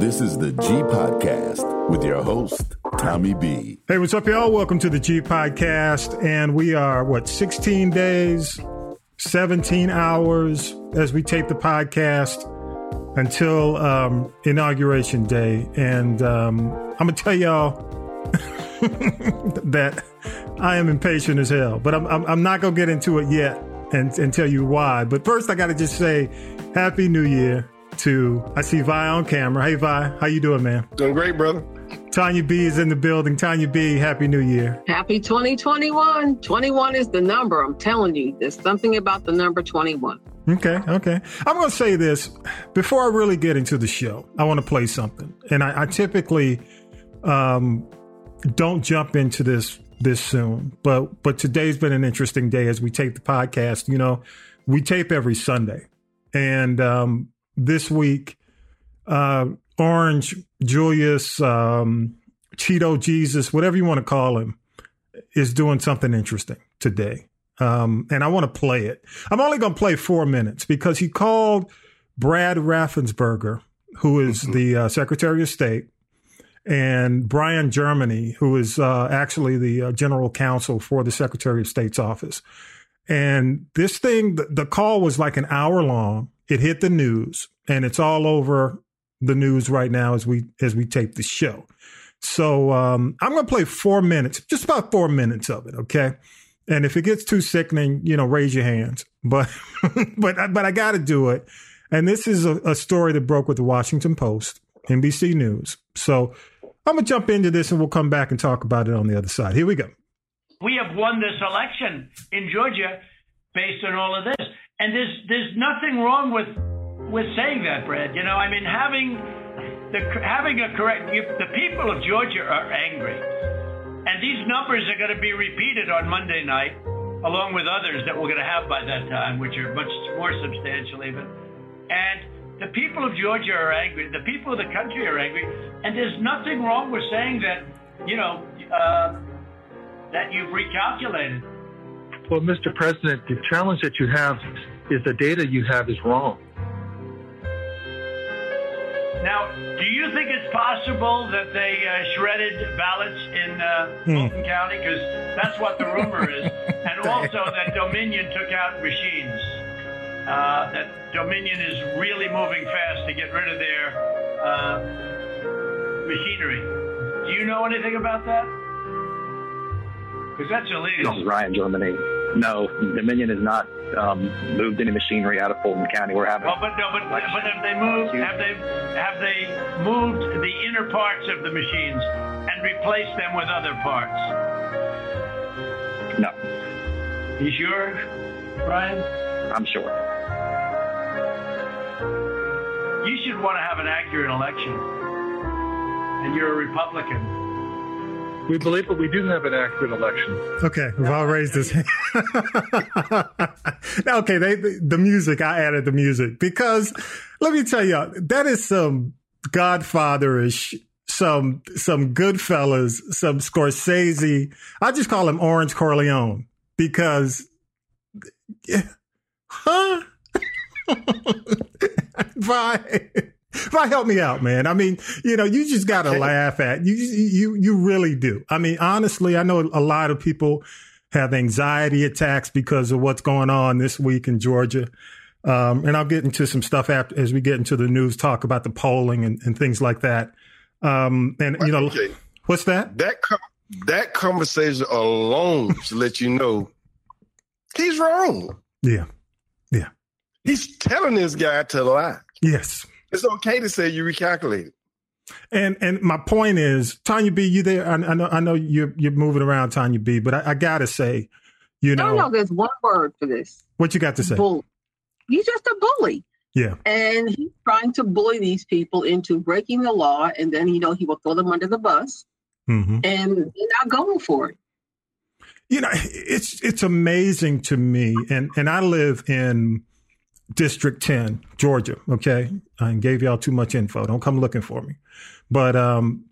This is the G Podcast with your host, Tommy B. Hey, what's up, y'all? Welcome to the G Podcast. And we are, what, 16 days, 17 hours as we tape the podcast until um, Inauguration Day. And um, I'm going to tell y'all that I am impatient as hell, but I'm, I'm, I'm not going to get into it yet and, and tell you why. But first, I got to just say Happy New Year to I see Vi on camera. Hey Vi, how you doing, man? Doing great, brother. Tanya B is in the building. Tanya B, happy new year. Happy 2021. 21 is the number. I'm telling you, there's something about the number 21. Okay, okay. I'm going to say this before I really get into the show. I want to play something, and I, I typically um, don't jump into this this soon, but but today's been an interesting day as we tape the podcast. You know, we tape every Sunday, and um, this week, uh, Orange Julius, um, Cheeto Jesus, whatever you want to call him, is doing something interesting today. Um, and I want to play it. I'm only going to play four minutes because he called Brad Raffensperger, who is mm-hmm. the uh, Secretary of State, and Brian Germany, who is uh, actually the uh, General Counsel for the Secretary of State's office. And this thing, the, the call was like an hour long. It hit the news, and it's all over the news right now as we as we tape the show. So um, I'm going to play four minutes, just about four minutes of it, okay? And if it gets too sickening, you know, raise your hands. But but but I got to do it. And this is a, a, story that broke with the Washington Post, NBC News. So I'm gonna jump into this, and we'll come back and talk about it on the other side. Here we go. We have won this election in Georgia based on all of this, and there's there's nothing wrong with with saying that, Brad. You know, I mean, having the having a correct you, the people of Georgia are angry, and these numbers are going to be repeated on Monday night, along with others that we're going to have by that time, which are much more substantial even. And the people of Georgia are angry. The people of the country are angry, and there's nothing wrong with saying that. You know, uh, that you've recalculated. Well, Mr. President, the challenge that you have is the data you have is wrong. Now, do you think it's possible that they uh, shredded ballots in uh, hmm. Fulton County? Because that's what the rumor is. and also that Dominion took out machines. Uh, that Dominion is really moving fast to get rid of their uh, machinery. Do you know anything about that? Because that's illegal. This is Ryan Germany. No, Dominion has not um, moved any machinery out of Fulton County. We're having. Oh, but no, but, but have they moved? Have they have they moved the inner parts of the machines and replaced them with other parts? No. You sure, Brian? I'm sure. You should want to have an accurate election, and you're a Republican. We believe that we do have an accurate election. Okay, all raised his Hand. Okay, they, the music, I added the music because let me tell you, that is some Godfatherish, some some Goodfellas, some Scorsese. I just call him Orange Corleone because, yeah, huh? Bye. If help me out, man. I mean, you know, you just got to laugh at you. You you really do. I mean, honestly, I know a lot of people have anxiety attacks because of what's going on this week in Georgia. Um, and I'll get into some stuff after as we get into the news, talk about the polling and, and things like that. Um, and you know, okay. what's that? That that conversation alone should let you know he's wrong. Yeah, yeah. He's telling this guy to lie. Yes. It's okay to say you recalculated. And and my point is, Tanya B, you there? I, I know I know you're you're moving around, Tanya B, but I, I gotta say, you know, no, no, there's one word for this. What you got to say? Bull. He's just a bully. Yeah. And he's trying to bully these people into breaking the law, and then you know he will throw them under the bus, mm-hmm. and they're not going for it. You know, it's it's amazing to me, and and I live in District 10, Georgia. Okay. I gave y'all too much info. Don't come looking for me. But um,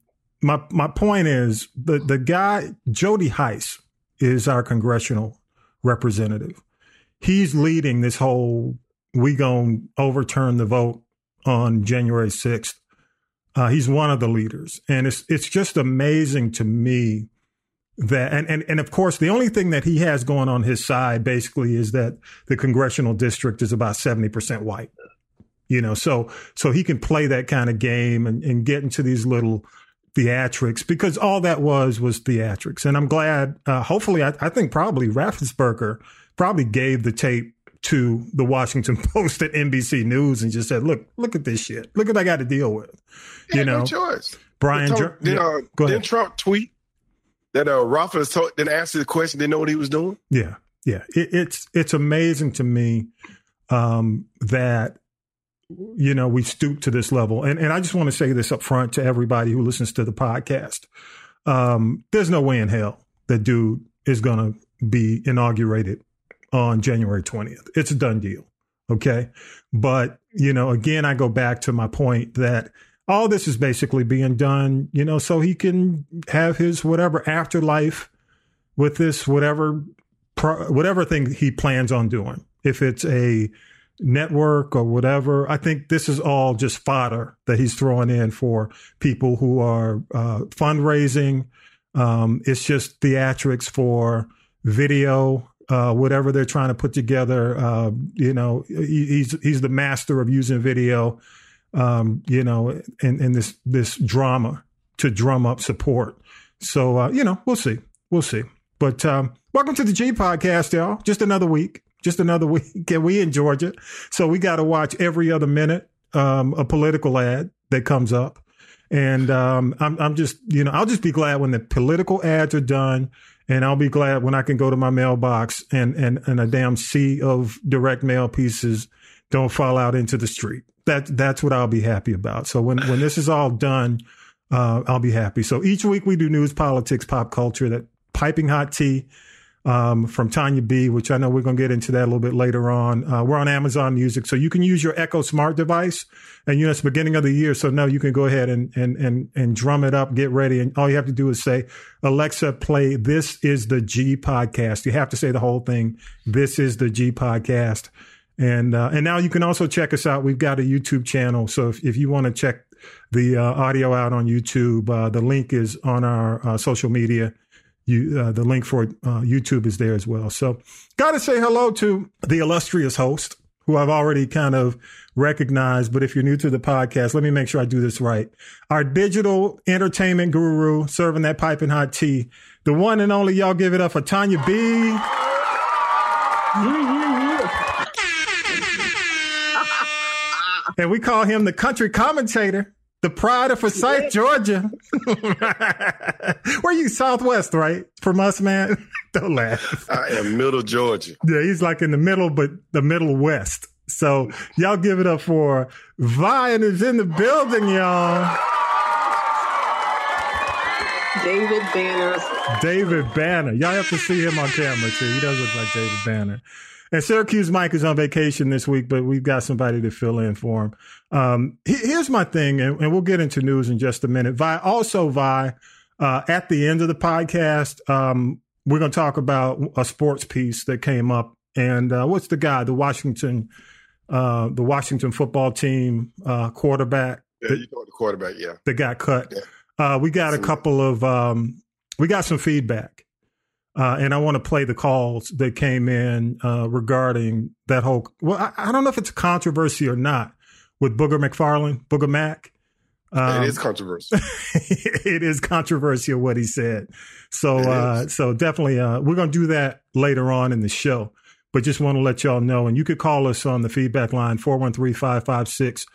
my my point is the, the guy, Jody Hice, is our congressional representative. He's leading this whole we gonna overturn the vote on January 6th Uh, he's one of the leaders, and it's it's just amazing to me that and, and and of course the only thing that he has going on his side basically is that the congressional district is about 70% white you know so so he can play that kind of game and, and get into these little theatrics because all that was was theatrics. And i'm glad uh, hopefully I, I think probably raffensperger probably gave the tape to the washington post at nbc news and just said look look at this shit. Look what i got to deal with you know? no choice. Brian did, did, uh, Go did trump tweet that uh, Rafa told, didn't answer the question, didn't know what he was doing? Yeah, yeah. It, it's it's amazing to me um, that you know we stoop to this level, and and I just want to say this up front to everybody who listens to the podcast. Um, there's no way in hell that dude is going to be inaugurated on January 20th. It's a done deal. Okay. But, you know, again, I go back to my point that all this is basically being done, you know, so he can have his whatever afterlife with this whatever whatever thing he plans on doing. If it's a network or whatever, I think this is all just fodder that he's throwing in for people who are uh, fundraising. Um, it's just theatrics for video, uh, whatever they're trying to put together. Uh, you know, he, he's he's the master of using video um, you know, in, in this this drama to drum up support. So uh, you know, we'll see, we'll see. But um, welcome to the G podcast, y'all. Just another week, just another week, and we in Georgia, so we got to watch every other minute um, a political ad that comes up. And um, I'm, I'm just, you know, I'll just be glad when the political ads are done, and I'll be glad when I can go to my mailbox and and and a damn sea of direct mail pieces don't fall out into the street that that's what I'll be happy about. So when when this is all done, uh, I'll be happy. So each week we do news, politics, pop culture, that piping hot tea um, from Tanya B, which I know we're going to get into that a little bit later on. Uh, we're on Amazon Music, so you can use your Echo Smart device. And you know it's the beginning of the year, so now you can go ahead and and and and drum it up, get ready, and all you have to do is say, Alexa, play "This is the G podcast." You have to say the whole thing. This is the G podcast and uh, and now you can also check us out. We've got a YouTube channel, so if, if you want to check the uh, audio out on YouTube, uh, the link is on our uh, social media. You, uh, the link for uh, YouTube is there as well. So, got to say hello to the illustrious host, who I've already kind of recognized. But if you're new to the podcast, let me make sure I do this right. Our digital entertainment guru, serving that piping hot tea, the one and only. Y'all give it up for Tanya B. and we call him the country commentator, the pride of Forsyth, Georgia. Where you Southwest, right? From us, man. Don't laugh. I am middle Georgia. Yeah, he's like in the middle, but the middle west. So y'all give it up for Vian is in the building, y'all. David Banner. David Banner. Y'all have to see him on camera too. He does look like David Banner. And Syracuse Mike is on vacation this week, but we've got somebody to fill in for him. Um, here's my thing, and, and, we'll get into news in just a minute. Vi, also, Vi, uh, at the end of the podcast, um, we're going to talk about a sports piece that came up. And uh, what's the guy, the Washington, uh, the Washington football team uh, quarterback? Yeah, you know the quarterback, yeah. That got cut. Yeah. Uh, we got a couple of, um, we got some feedback uh, and I want to play the calls that came in uh, regarding that whole. Well, I, I, don't know if it's a controversy or not with Booger McFarland, Booger Mac. Um, it is controversial. it is controversial what he said. So, uh, so definitely, uh, we're going to do that later on in the show. But just want to let y'all know, and you could call us on the feedback line 413 556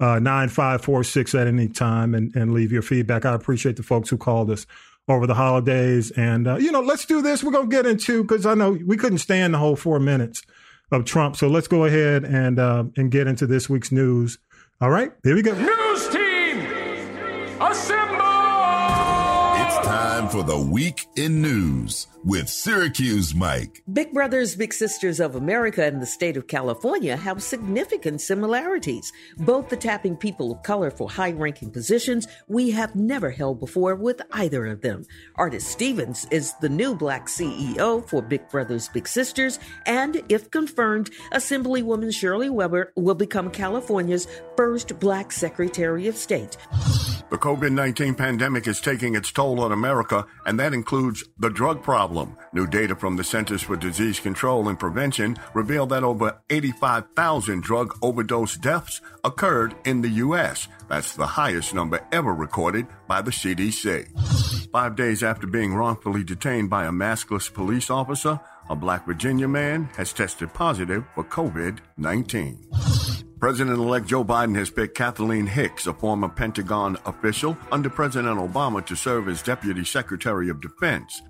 uh, 9546 at any time and, and leave your feedback. I appreciate the folks who called us over the holidays. And, uh, you know, let's do this. We're going to get into, because I know we couldn't stand the whole four minutes of Trump. So let's go ahead and, uh, and get into this week's news. All right, here we go. For the week in news with Syracuse Mike. Big Brothers Big Sisters of America and the state of California have significant similarities. Both the tapping people of color for high ranking positions we have never held before with either of them. Artis Stevens is the new black CEO for Big Brothers Big Sisters, and if confirmed, Assemblywoman Shirley Weber will become California's first black Secretary of State. The COVID 19 pandemic is taking its toll on America, and that includes the drug problem. New data from the Centers for Disease Control and Prevention reveal that over 85,000 drug overdose deaths occurred in the U.S. That's the highest number ever recorded by the CDC. Five days after being wrongfully detained by a maskless police officer, a black Virginia man has tested positive for COVID 19. President elect Joe Biden has picked Kathleen Hicks, a former Pentagon official under President Obama, to serve as Deputy Secretary of Defense.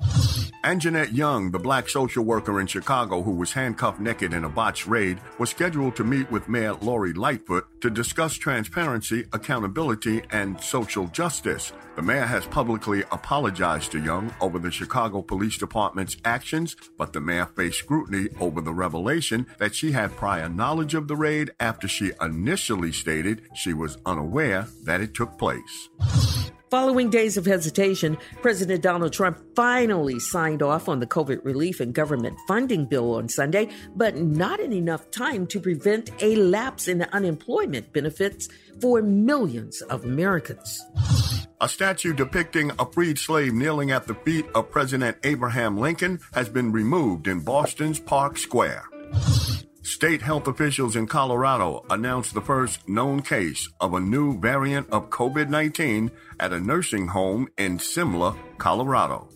And Jeanette Young, the black social worker in Chicago who was handcuffed naked in a botched raid, was scheduled to meet with Mayor Lori Lightfoot to discuss transparency, accountability, and social justice. The mayor has publicly apologized to Young over the Chicago Police Department's actions, but the mayor faced scrutiny over the revelation that she had prior knowledge of the raid after she initially stated she was unaware that it took place. Following days of hesitation, President Donald Trump finally signed off on the COVID relief and government funding bill on Sunday, but not in enough time to prevent a lapse in unemployment benefits for millions of Americans. A statue depicting a freed slave kneeling at the feet of President Abraham Lincoln has been removed in Boston's Park Square. State health officials in Colorado announced the first known case of a new variant of COVID 19 at a nursing home in Simla, Colorado.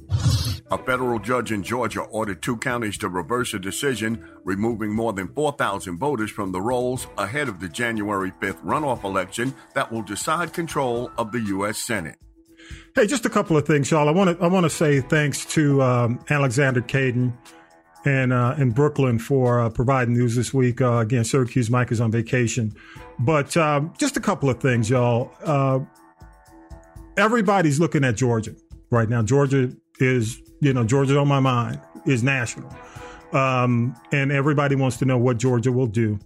A federal judge in Georgia ordered two counties to reverse a decision removing more than 4,000 voters from the rolls ahead of the January 5th runoff election that will decide control of the U.S. Senate. Hey, just a couple of things, y'all. I want to I want to say thanks to um, Alexander Caden and uh, in Brooklyn for uh, providing news this week. Uh, again, Syracuse Mike is on vacation, but um, just a couple of things, y'all. Uh, everybody's looking at Georgia right now. Georgia is, you know, Georgia's on my mind. Is national, um, and everybody wants to know what Georgia will do.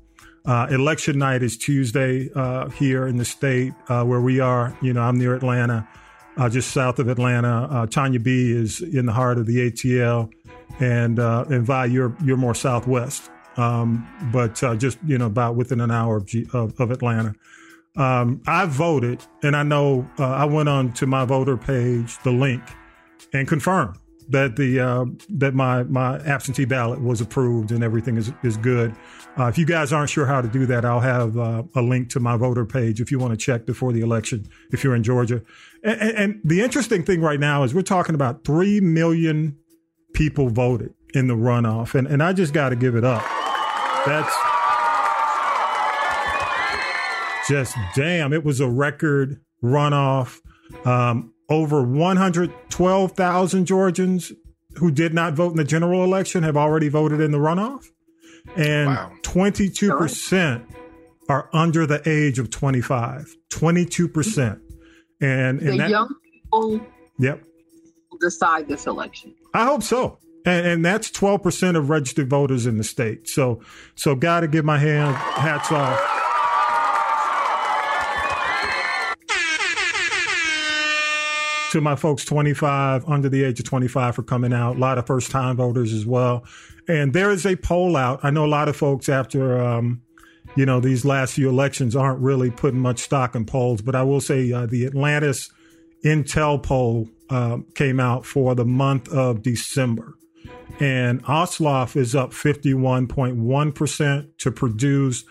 Uh, election night is Tuesday uh, here in the state where we are. You know, I'm near Atlanta. just south of Atlanta. Tanya B is in the heart of the ATL and uh, and Vi, you're you're more southwest, um, but uh, just you know about within an hour of, G- of, of, Atlanta. Um, I voted, and I know uh, I went on to my voter page, the link, and confirmed that the uh, that my my absentee ballot was approved and everything is is good. Uh, if you guys aren't sure how to do that, I'll have uh, a link to my voter page if you want to check before the election if you're in Georgia. And, and, the interesting thing right now is we're talking about three million people voted in the runoff. And, and I just got to give it up. That's just damn. It was a record runoff. Um, over 112,000 Georgians who did not vote in the general election have already voted in the runoff. And wow. 22% are under the age of 25. 22%. And, and the that, young people yep. decide this election. I hope so. And, and that's 12% of registered voters in the state. So, so got to give my hand, hats off. to my folks 25 under the age of 25 for coming out a lot of first time voters as well and there is a poll out i know a lot of folks after um, you know these last few elections aren't really putting much stock in polls but i will say uh, the atlantis intel poll uh, came out for the month of december and Ossoff is up 51.1% to Perdue's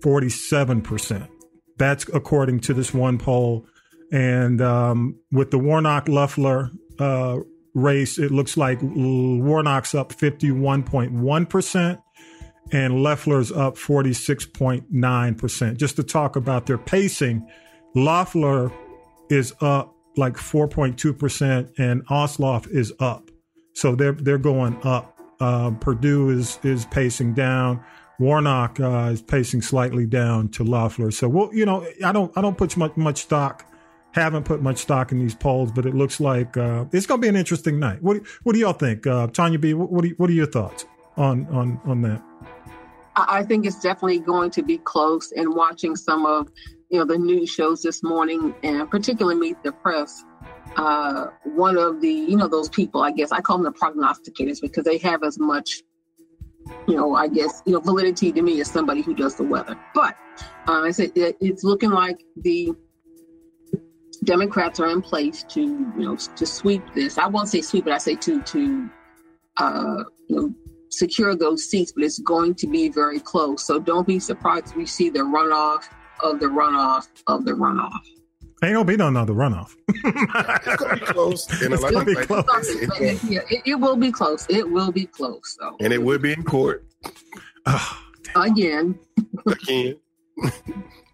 47%. That's according to this one poll. And um, with the Warnock Loeffler uh, race, it looks like Warnock's up 51.1% and Loeffler's up 46.9%. Just to talk about their pacing, Loeffler is up like 4.2% and Ossoff is up so they're they're going up. Uh, Perdue is is pacing down. Warnock uh, is pacing slightly down to Loeffler. So well, you know, I don't I don't put much much stock haven't put much stock in these polls, but it looks like uh, it's going to be an interesting night. What What do y'all think, uh, Tanya B? What are, what are your thoughts on on on that? I think it's definitely going to be close. And watching some of you know the news shows this morning, and particularly Meet the Press, uh, one of the you know those people, I guess I call them the prognosticators because they have as much you know, I guess, you know, validity to me as somebody who does the weather. But uh, I said it, it's looking like the Democrats are in place to, you know, to sweep this. I won't say sweep but I say to to, uh, you know, secure those seats. But it's going to be very close. So don't be surprised if we see the runoff of the runoff of the runoff. Ain't gonna be no another runoff. it's gonna be close. And it's gonna be close. It, yeah, it, it, will be close. It will be close. So. And it will be in court. Ah, again. Again.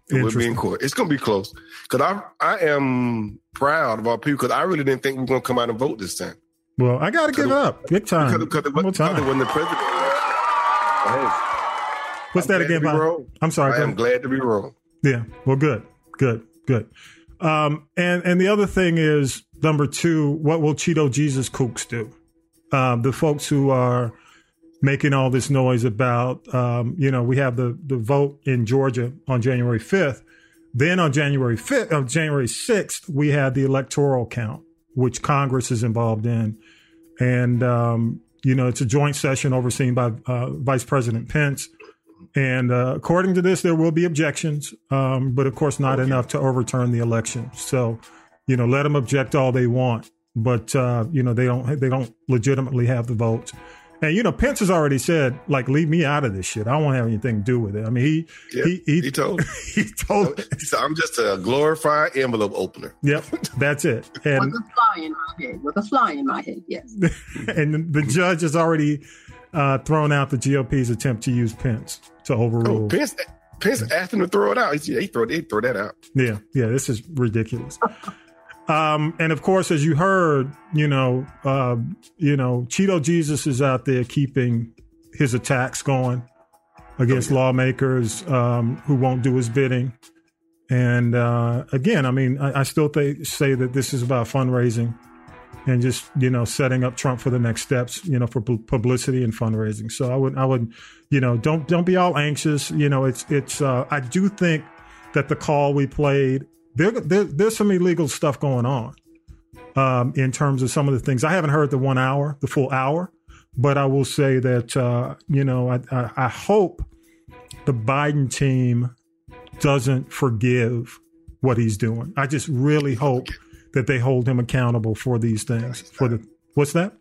it will be in court. It's gonna be close. Cause I I am proud of our people because I really didn't think we were gonna come out and vote this time. Well, I gotta give it up. Big time. Because, because, because, because when the president What's I'm that again, Bob? I'm sorry. I am glad to be wrong. Yeah. Well, good. Good. Good. Um, and and the other thing is number two, what will Cheeto Jesus kooks do? Um, the folks who are making all this noise about, um, you know, we have the the vote in Georgia on January fifth. Then on January fifth, on January sixth, we had the electoral count, which Congress is involved in, and um, you know, it's a joint session overseen by uh, Vice President Pence and uh, according to this, there will be objections, um, but of course, not okay. enough to overturn the election. So, you know, let them object all they want, but uh, you know they don't they don't legitimately have the votes. And you know, Pence has already said, like, leave me out of this shit. I don't want to have anything to do with it. I mean, he yeah, he, he, he told he told. He said, I'm just a glorified envelope opener. Yep, that's it. And with a fly in my head, with a fly in my head, yes. and the judge has already uh, thrown out the GOP's attempt to use Pence to overrule. Oh, Pence, Pence asked him to throw it out. He, he, throw, he throw that out. Yeah, yeah, this is ridiculous. um, and of course, as you heard, you know, uh, you know, Cheeto Jesus is out there keeping his attacks going against oh, lawmakers um, who won't do his bidding. And uh, again, I mean, I, I still th- say that this is about fundraising and just you know setting up Trump for the next steps, you know, for publicity and fundraising. So I would I would you know don't don't be all anxious. You know, it's it's uh, I do think that the call we played there, there there's some illegal stuff going on um, in terms of some of the things. I haven't heard the one hour, the full hour, but I will say that uh, you know I, I, I hope the Biden team doesn't forgive what he's doing. I just really hope that they hold him accountable for these things. For the what's that?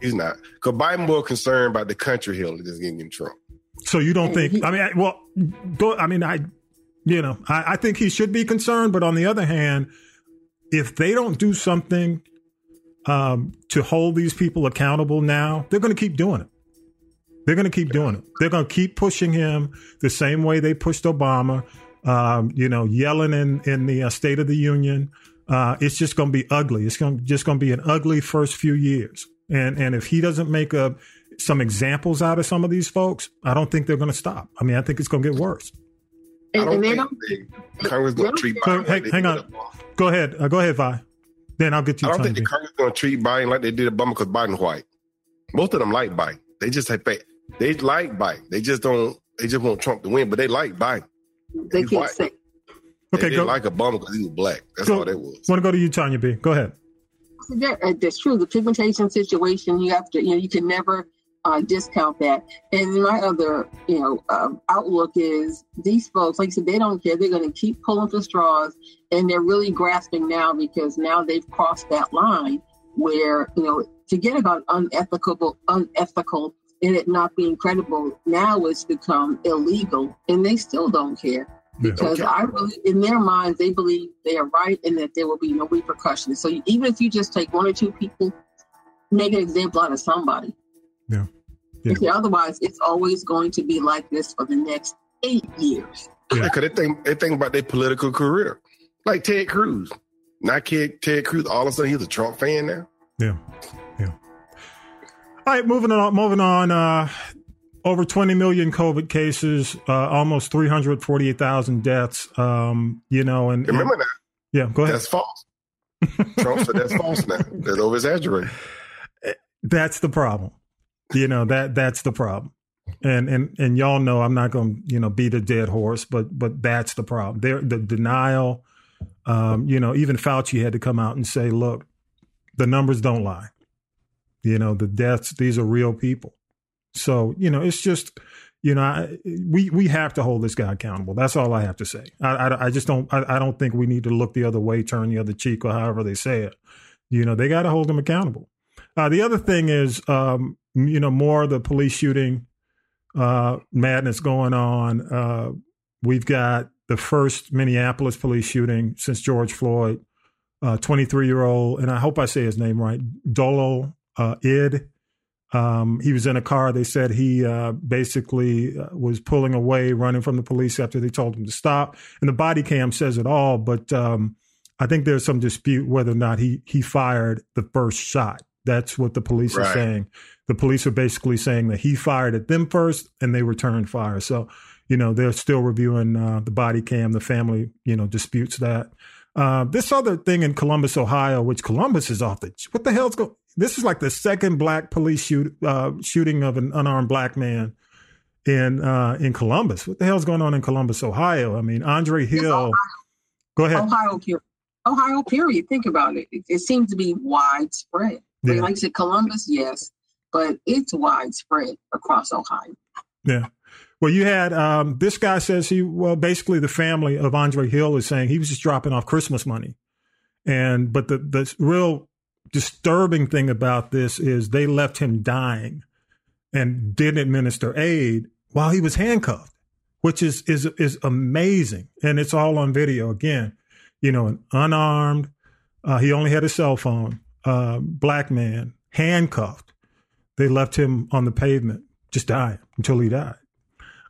He's not. Because Biden more concerned about the country hill than just getting in Trump. So you don't think? I mean, I, well, go, I mean, I, you know, I, I think he should be concerned. But on the other hand, if they don't do something um, to hold these people accountable now, they're going to keep doing it. They're going to keep doing it. They're going to keep pushing him the same way they pushed Obama. Um, you know, yelling in in the uh, State of the Union uh, it's just going to be ugly. It's gonna, just going to be an ugly first few years. And and if he doesn't make a some examples out of some of these folks, I don't think they're going to stop. I mean, I think it's going to get worse. I don't think Congress going to treat Biden. Hang, like hang on. Go ahead. Uh, go ahead, Vi. Then I'll get you. I don't think the Congress going to treat Biden like they did Obama because Biden's white. Most of them like Biden. They just have faith. They like Biden. They just don't. They just want Trump to win, but they like Biden. They He's can't white. say Okay, they go. like Obama because he was black. That's go. all that was. Want to go to you, Tanya B? Go ahead. That, uh, that's true. The pigmentation situation, you have to, you know, you can never uh, discount that. And my other, you know, um, outlook is these folks, like I said, they don't care. They're going to keep pulling for straws, and they're really grasping now because now they've crossed that line where, you know, forget about unethical, unethical, and it not being credible. Now it's become illegal, and they still don't care because okay. I really, in their minds, they believe they are right and that there will be no repercussions. So even if you just take one or two people, make an example out of somebody. Yeah. yeah. Because otherwise, it's always going to be like this for the next eight years. Yeah, because they think they think about their political career, like Ted Cruz. Not kid Ted Cruz. All of a sudden, he's a Trump fan now. Yeah, yeah. All right, moving on. Moving on. Uh, over 20 million COVID cases, uh, almost 348,000 deaths. Um, you know, and remember that. Yeah, go ahead. That's false. Trump said that's false now. That's over exaggerated. That's the problem. You know that that's the problem. And and and y'all know I'm not going to you know beat a dead horse, but but that's the problem. There the denial. Um, you know, even Fauci had to come out and say, "Look, the numbers don't lie. You know, the deaths; these are real people." So you know, it's just you know, I, we we have to hold this guy accountable. That's all I have to say. I, I, I just don't I, I, don't think we need to look the other way, turn the other cheek, or however they say it. You know, they got to hold him accountable. Uh, the other thing is, um, you know, more of the police shooting uh, madness going on. Uh, we've got the first Minneapolis police shooting since George Floyd. 23 year old, and I hope I say his name right, Dolo uh, Idd. Um, he was in a car. They said he uh, basically uh, was pulling away, running from the police after they told him to stop. And the body cam says it all. But um, I think there's some dispute whether or not he he fired the first shot. That's what the police right. are saying. The police are basically saying that he fired at them first and they returned fire. So, you know, they're still reviewing uh, the body cam. The family, you know, disputes that. Uh, this other thing in Columbus, Ohio, which Columbus is off the what the hell's going? This is like the second black police shoot uh, shooting of an unarmed black man in uh, in Columbus. What the hell's going on in Columbus, Ohio? I mean, Andre Hill. Go ahead. Ohio, period. Ohio, period. Think about it. It, it seems to be widespread. Yeah. Like I said, Columbus, yes, but it's widespread across Ohio. Yeah. Well, you had um, this guy says he, well, basically the family of Andre Hill is saying he was just dropping off Christmas money. And, but the, the real disturbing thing about this is they left him dying and didn't administer aid while he was handcuffed, which is, is, is amazing. And it's all on video again, you know, an unarmed, uh, he only had a cell phone, uh, black man handcuffed. They left him on the pavement, just dying until he died.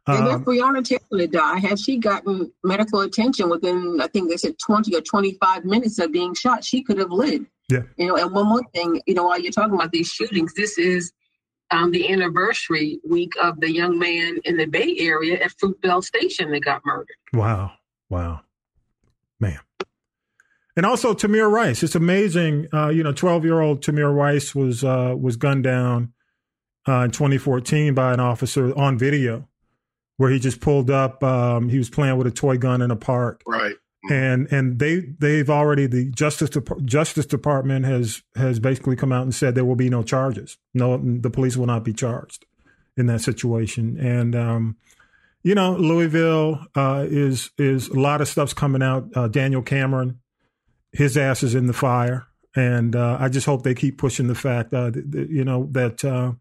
And if um, Breonna Taylor died, had she gotten medical attention within, I think they said 20 or 25 minutes of being shot, she could have lived. Yeah. You know, and one more thing, you know, while you're talking about these shootings, this is um, the anniversary week of the young man in the Bay Area at Fruitvale Station that got murdered. Wow. Wow. Man. And also Tamir Rice. It's amazing. Uh, you know, 12 year old Tamir Rice was uh, was gunned down uh, in 2014 by an officer on video where he just pulled up. Um, he was playing with a toy gun in a park. Right. And and they they've already the justice justice department has has basically come out and said there will be no charges. No, the police will not be charged in that situation. And um, you know, Louisville uh, is is a lot of stuff's coming out. Uh, Daniel Cameron, his ass is in the fire, and uh, I just hope they keep pushing the fact uh, that, that, you know that uh,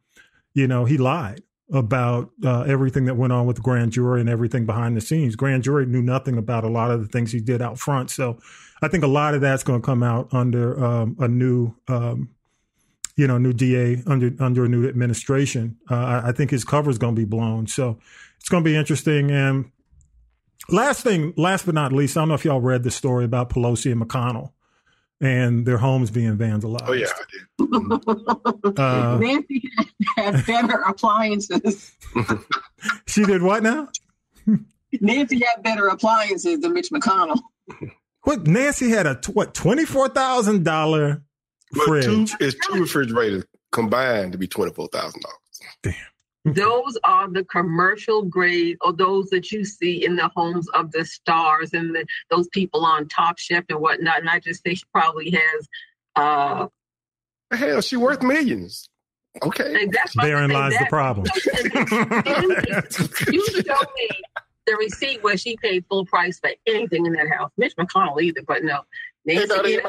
you know he lied about uh, everything that went on with the grand jury and everything behind the scenes. Grand jury knew nothing about a lot of the things he did out front. So I think a lot of that's going to come out under um, a new, um, you know, new DA under under a new administration. Uh, I, I, think his cover is going to be blown. So it's going to be interesting. And last thing, last but not least, I don't know if y'all read the story about Pelosi and McConnell and their homes being vandalized. Oh yeah, I did. uh, Nancy had better appliances. she did what now? Nancy had better appliances than Mitch McConnell. What Nancy had a what twenty four thousand dollar fridge? Two, it's two refrigerators combined to be twenty four thousand dollars. Damn. Those are the commercial grade, or those that you see in the homes of the stars and the, those people on Top Chef and whatnot. And I just think she probably has. Uh, Hell, she worth millions. Okay. Therein lies that, the problem. you show me the receipt where she paid full price for anything in that house. Mitch McConnell either, but no. Nancy,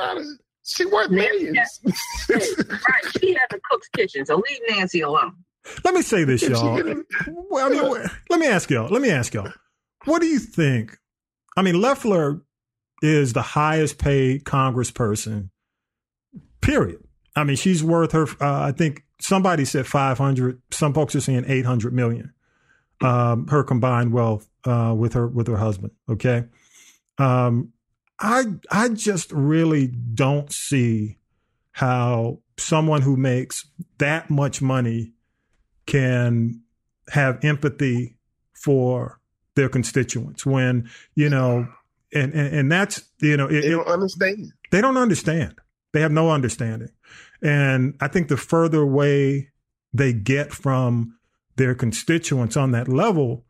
she worth millions. right. She has a cook's kitchen, so leave Nancy alone. Let me say this, y'all. well, I mean, let me ask y'all. Let me ask y'all. What do you think? I mean, Loeffler is the highest paid congressperson, period. I mean, she's worth her, uh, I think somebody said 500. Some folks are saying 800 million, um, her combined wealth uh, with her with her husband. Okay. Um, I I just really don't see how someone who makes that much money can have empathy for their constituents when you know and and, and that's you know it, They don't understand. they don't understand. They have no understanding. And I think the further away they get from their constituents on that level,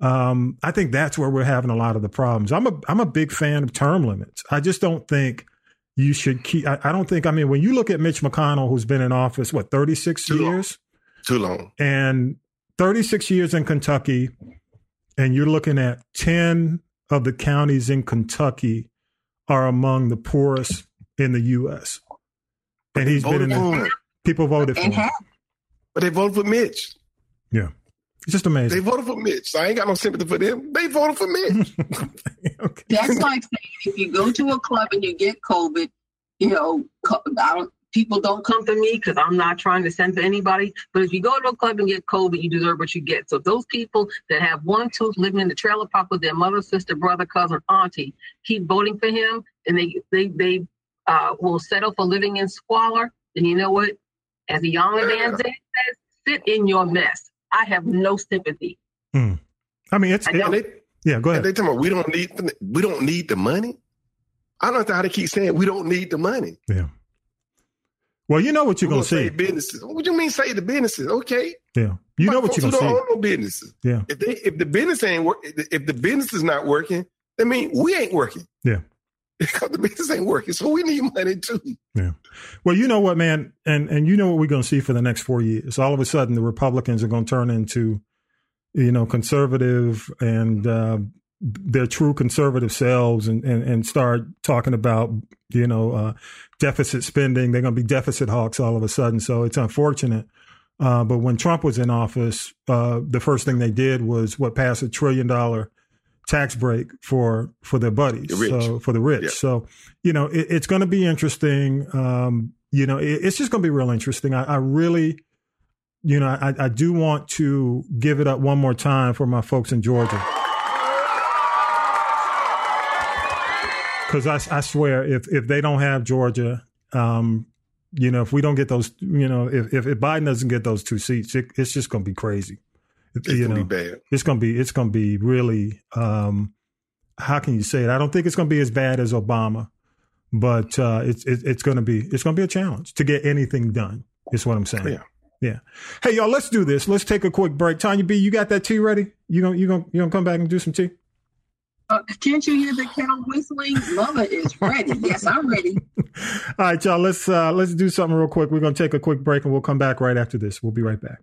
um, I think that's where we're having a lot of the problems. I'm a I'm a big fan of term limits. I just don't think you should keep. I, I don't think. I mean, when you look at Mitch McConnell, who's been in office what 36 years, Too long. and 36 years in Kentucky, and you're looking at 10 of the counties in Kentucky are among the poorest in the U.S. And he's been in the, people voted for him. But they voted for Mitch. Yeah. It's just amazing. They voted for Mitch. I ain't got no sympathy for them. They voted for Mitch. okay. That's like saying if you go to a club and you get COVID, you know, I don't. People don't come to me because I'm not trying to send to anybody. But if you go to a club and get COVID, you deserve what you get. So those people that have one tooth living in the trailer park with their mother, sister, brother, cousin, auntie, keep voting for him, and they they they uh, will settle for living in squalor. And you know what? As a young man says, sit in your mess. I have no sympathy. I mean, it's, I don't- it- they, yeah, go ahead. they talking about we don't need we don't need the money. I don't know how they keep saying we don't need the money. Yeah. Well, you know what you're going to see. save businesses. What do you mean say the businesses? Okay. Yeah. You know what you're who to don't own no businesses. Yeah. If they if the business ain't work if the business is not working, I mean we ain't working. Yeah. Because the business ain't working. So we need money too. Yeah. Well, you know what, man, and and you know what we're going to see for the next four years. All of a sudden, the Republicans are going to turn into, you know, conservative and uh, their true conservative selves, and, and and start talking about you know uh, deficit spending. They're going to be deficit hawks all of a sudden. So it's unfortunate. Uh, but when Trump was in office, uh, the first thing they did was what passed a trillion dollar tax break for for their buddies, The so for the rich. Yeah. So you know, it, it's going to be interesting. Um, you know, it, it's just going to be real interesting. I, I really, you know, I, I do want to give it up one more time for my folks in Georgia. Because I, I swear, if if they don't have Georgia, um, you know, if we don't get those, you know, if if, Biden doesn't get those two seats, it, it's just going to be crazy. It's you gonna know, be bad. it's gonna be it's gonna be really um how can you say it? I don't think it's gonna be as bad as Obama, but uh it's it, it's gonna be it's gonna be a challenge to get anything done. Is what I'm saying. Yeah. Yeah. Hey y'all, let's do this. Let's take a quick break. Tanya B, you got that tea ready? You gonna you gonna you gonna come back and do some tea? Uh, can't you hear the kettle whistling? Mama is ready. Yes, I'm ready. All right, y'all. Let's uh let's do something real quick. We're gonna take a quick break and we'll come back right after this. We'll be right back.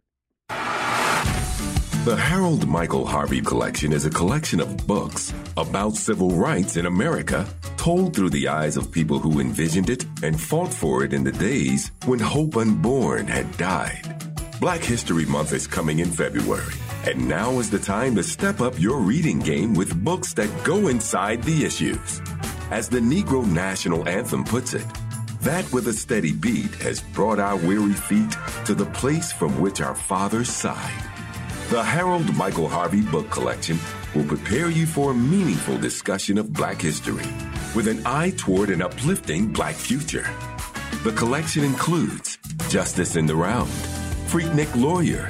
The Harold Michael Harvey Collection is a collection of books about civil rights in America, told through the eyes of people who envisioned it and fought for it in the days when hope unborn had died. Black History Month is coming in February, and now is the time to step up your reading game with books that go inside the issues. As the Negro National Anthem puts it, that with a steady beat has brought our weary feet to the place from which our fathers sighed. The Harold Michael Harvey Book Collection will prepare you for a meaningful discussion of Black history with an eye toward an uplifting Black future. The collection includes Justice in the Round, Freaknik Lawyer,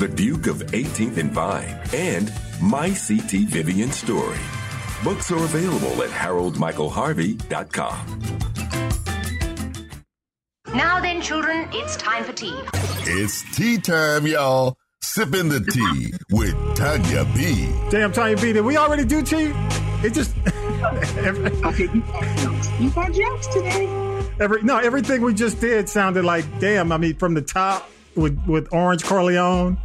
The Duke of 18th and Vine, and My C.T. Vivian Story. Books are available at haroldmichaelharvey.com. Now then, children, it's time for tea. It's tea time, y'all. Sipping the tea with Tanya B. Damn Tanya B, did we already do tea? It just every, Okay, you got jokes. You got jokes today. every no, everything we just did sounded like damn. I mean, from the top with with Orange Corleone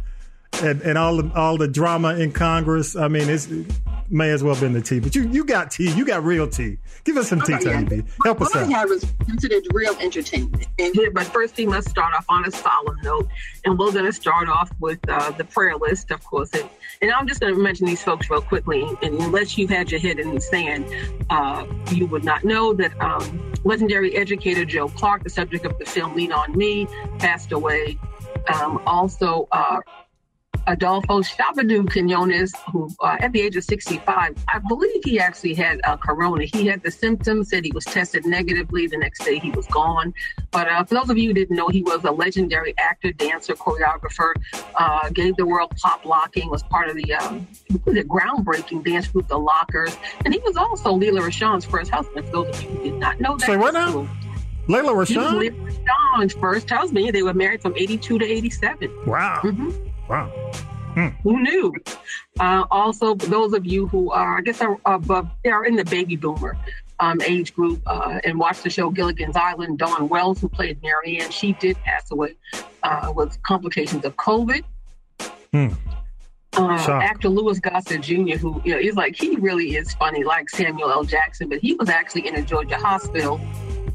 and, and all the all the drama in Congress. I mean, it's it may as well have been the tea. But you you got tea. You got real tea. Give us some tea, Okay. Help us out. I have is considered real entertainment. And here, but first, we must start off on a solemn note, and we're going to start off with uh, the prayer list, of course. And, and I'm just going to mention these folks real quickly. And unless you had your head in the sand, uh, you would not know that um, legendary educator Joe Clark, the subject of the film Lean on Me, passed away. Um, also, uh, Adolfo Shabba-Doo Quinones, who uh, at the age of 65, I believe he actually had uh, corona. He had the symptoms, said he was tested negatively. The next day he was gone. But uh, for those of you who didn't know, he was a legendary actor, dancer, choreographer, uh, gave the world pop locking, was part of the, um, the groundbreaking dance group, The Lockers. And he was also Lela Rochon's first husband, for those of you who did not know that. Say what now? Lela Rochon? Lela Rochon's first husband. They were married from 82 to 87. Wow. Mm-hmm. Wow. Who knew? Uh, also, those of you who are, I guess, are above, they are in the baby boomer um, age group uh, and watched the show Gilligan's Island. Dawn Wells, who played Mary Ann, she did pass away uh, with complications of COVID. Hmm. Uh, actor Louis Gossett Jr., who you know, is like he really is funny, like Samuel L. Jackson, but he was actually in a Georgia hospital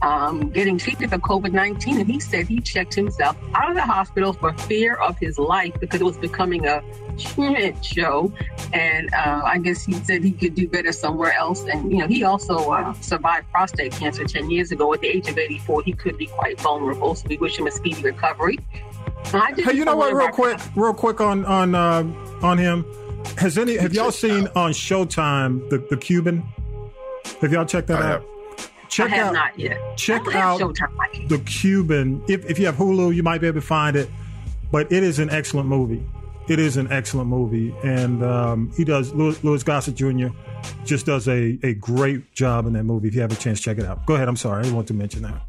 um, getting treated for COVID 19. And he said he checked himself out of the hospital for fear of his life because it was becoming a shit show. And uh, I guess he said he could do better somewhere else. And, you know, he also uh, survived prostate cancer 10 years ago. At the age of 84, he could be quite vulnerable. So we wish him a speedy recovery. I Hey, you know what? Real our- quick, real quick on on uh, on him. Has any? Have y'all seen on Showtime the the Cuban? Have y'all checked that I out? I Check have out not yet. check I don't have out. The Cuban. If if you have Hulu, you might be able to find it. But it is an excellent movie. It is an excellent movie, and um, he does. Louis, Louis Gossett Jr. just does a a great job in that movie. If you have a chance, check it out. Go ahead. I'm sorry, I didn't want to mention that.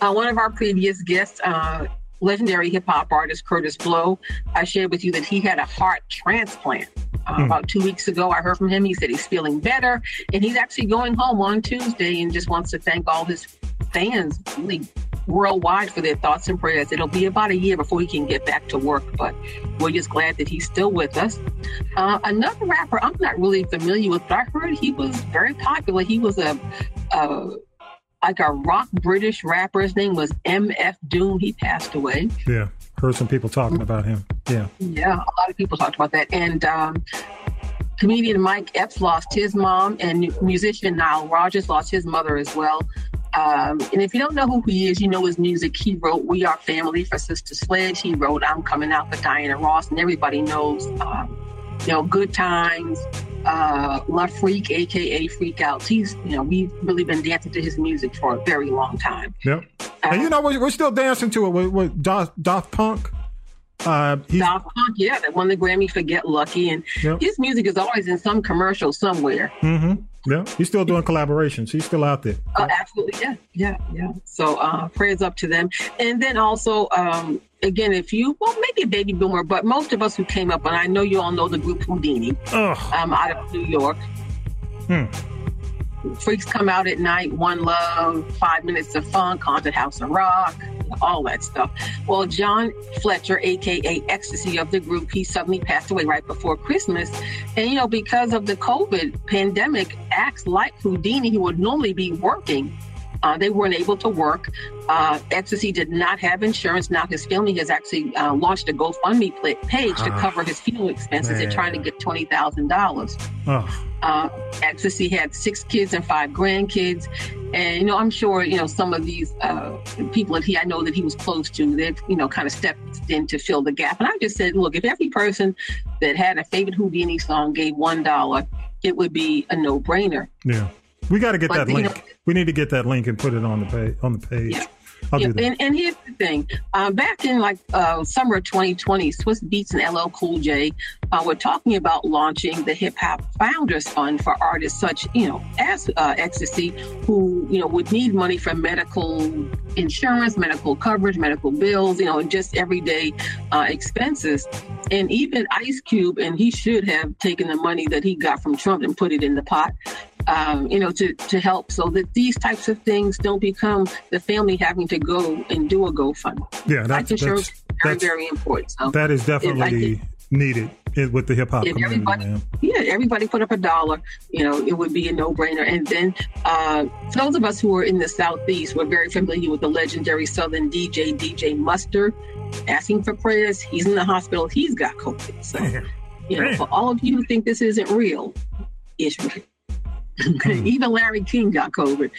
Uh, one of our previous guests, uh, legendary hip hop artist Kurtis Blow, I shared with you that he had a heart transplant. Uh, About two weeks ago, I heard from him. He said he's feeling better and he's actually going home on Tuesday and just wants to thank all his fans really worldwide for their thoughts and prayers. It'll be about a year before he can get back to work, but we're just glad that he's still with us. Uh, another rapper I'm not really familiar with, but I heard he was very popular. He was a, a like a rock British rapper. His name was M.F. Doom. He passed away. Yeah, heard some people talking about him. Yeah. Yeah, a lot of people talked about that. And um, comedian Mike Epps lost his mom, and musician Nile Rodgers lost his mother as well. Um, and if you don't know who he is, you know his music. He wrote "We Are Family" for Sister Sledge. He wrote "I'm Coming Out" for Diana Ross, and everybody knows, um, you know, "Good Times," uh, "Le Freak," aka "Freak Out." He's, you know, we've really been dancing to his music for a very long time. Yep. And you know we're, we're still dancing to it with, with Daft, Daft Punk. Uh, Daft Punk, yeah, that won the Grammy for "Get Lucky," and Yep. his music is always in some commercial somewhere. Mm-hmm. Yeah, he's still doing collaborations. He's still out there. Oh, absolutely, yeah, yeah, yeah. So uh, prayers up to them, and then also, um, again, if you well, maybe a baby boomer, but most of us who came up, and I know you all know the group Whodini, Ugh. um, out of New York. Hmm. Freaks come out at night, One Love, Five Minutes of Fun, Haunted House of Rock, all that stuff. Well, John Fletcher, aka Ecstasy of the group, he suddenly passed away right before Christmas. And you know, because of the COVID pandemic, acts like Whodini, who would normally be working, uh, they weren't able to work. Uh, Ecstasy did not have insurance. Now his family has actually uh, launched a GoFundMe page to cover his funeral expenses. They're trying to get twenty thousand dollars. Ugh. Uh, Ecstasy had six kids and five grandkids, and you know I'm sure you know some of these uh, people that he I know that he was close to. They've you know kind of stepped in to fill the gap. And I just said, look, if every person that had a favorite Whodini song gave one dollar, it would be a no brainer. Yeah, we got to get that link. know- we need to get that link and put it on the page. On the page, Yeah. I'll Yeah, do that. and, and here's the thing. Uh, back in like uh, summer of 2020, Swizz Beatz and LL Cool J uh, were talking about launching the Hip Hop Founders Fund for artists such, you know, as uh, Ecstasy, who, you know, would need money for medical insurance, medical coverage, medical bills, you know, and just everyday uh, expenses. And even Ice Cube, and he should have taken the money that he got from Trump and put it in the pot um, you know, to, to help so that these types of things don't become the family having to go and do a GoFundMe. Yeah, that's, that's, is very, very important. So that is definitely needed with the hip hop community. everybody, Man. yeah, everybody put up a dollar, you know, it would be a no-brainer. And then uh, for those of us who are in the Southeast, we're very familiar with the legendary Southern DJ, DJ Mustard, asking for prayers. He's in the hospital. He's got COVID. So, you know, for all of you who think this isn't real, it's real. Even Larry King got COVID.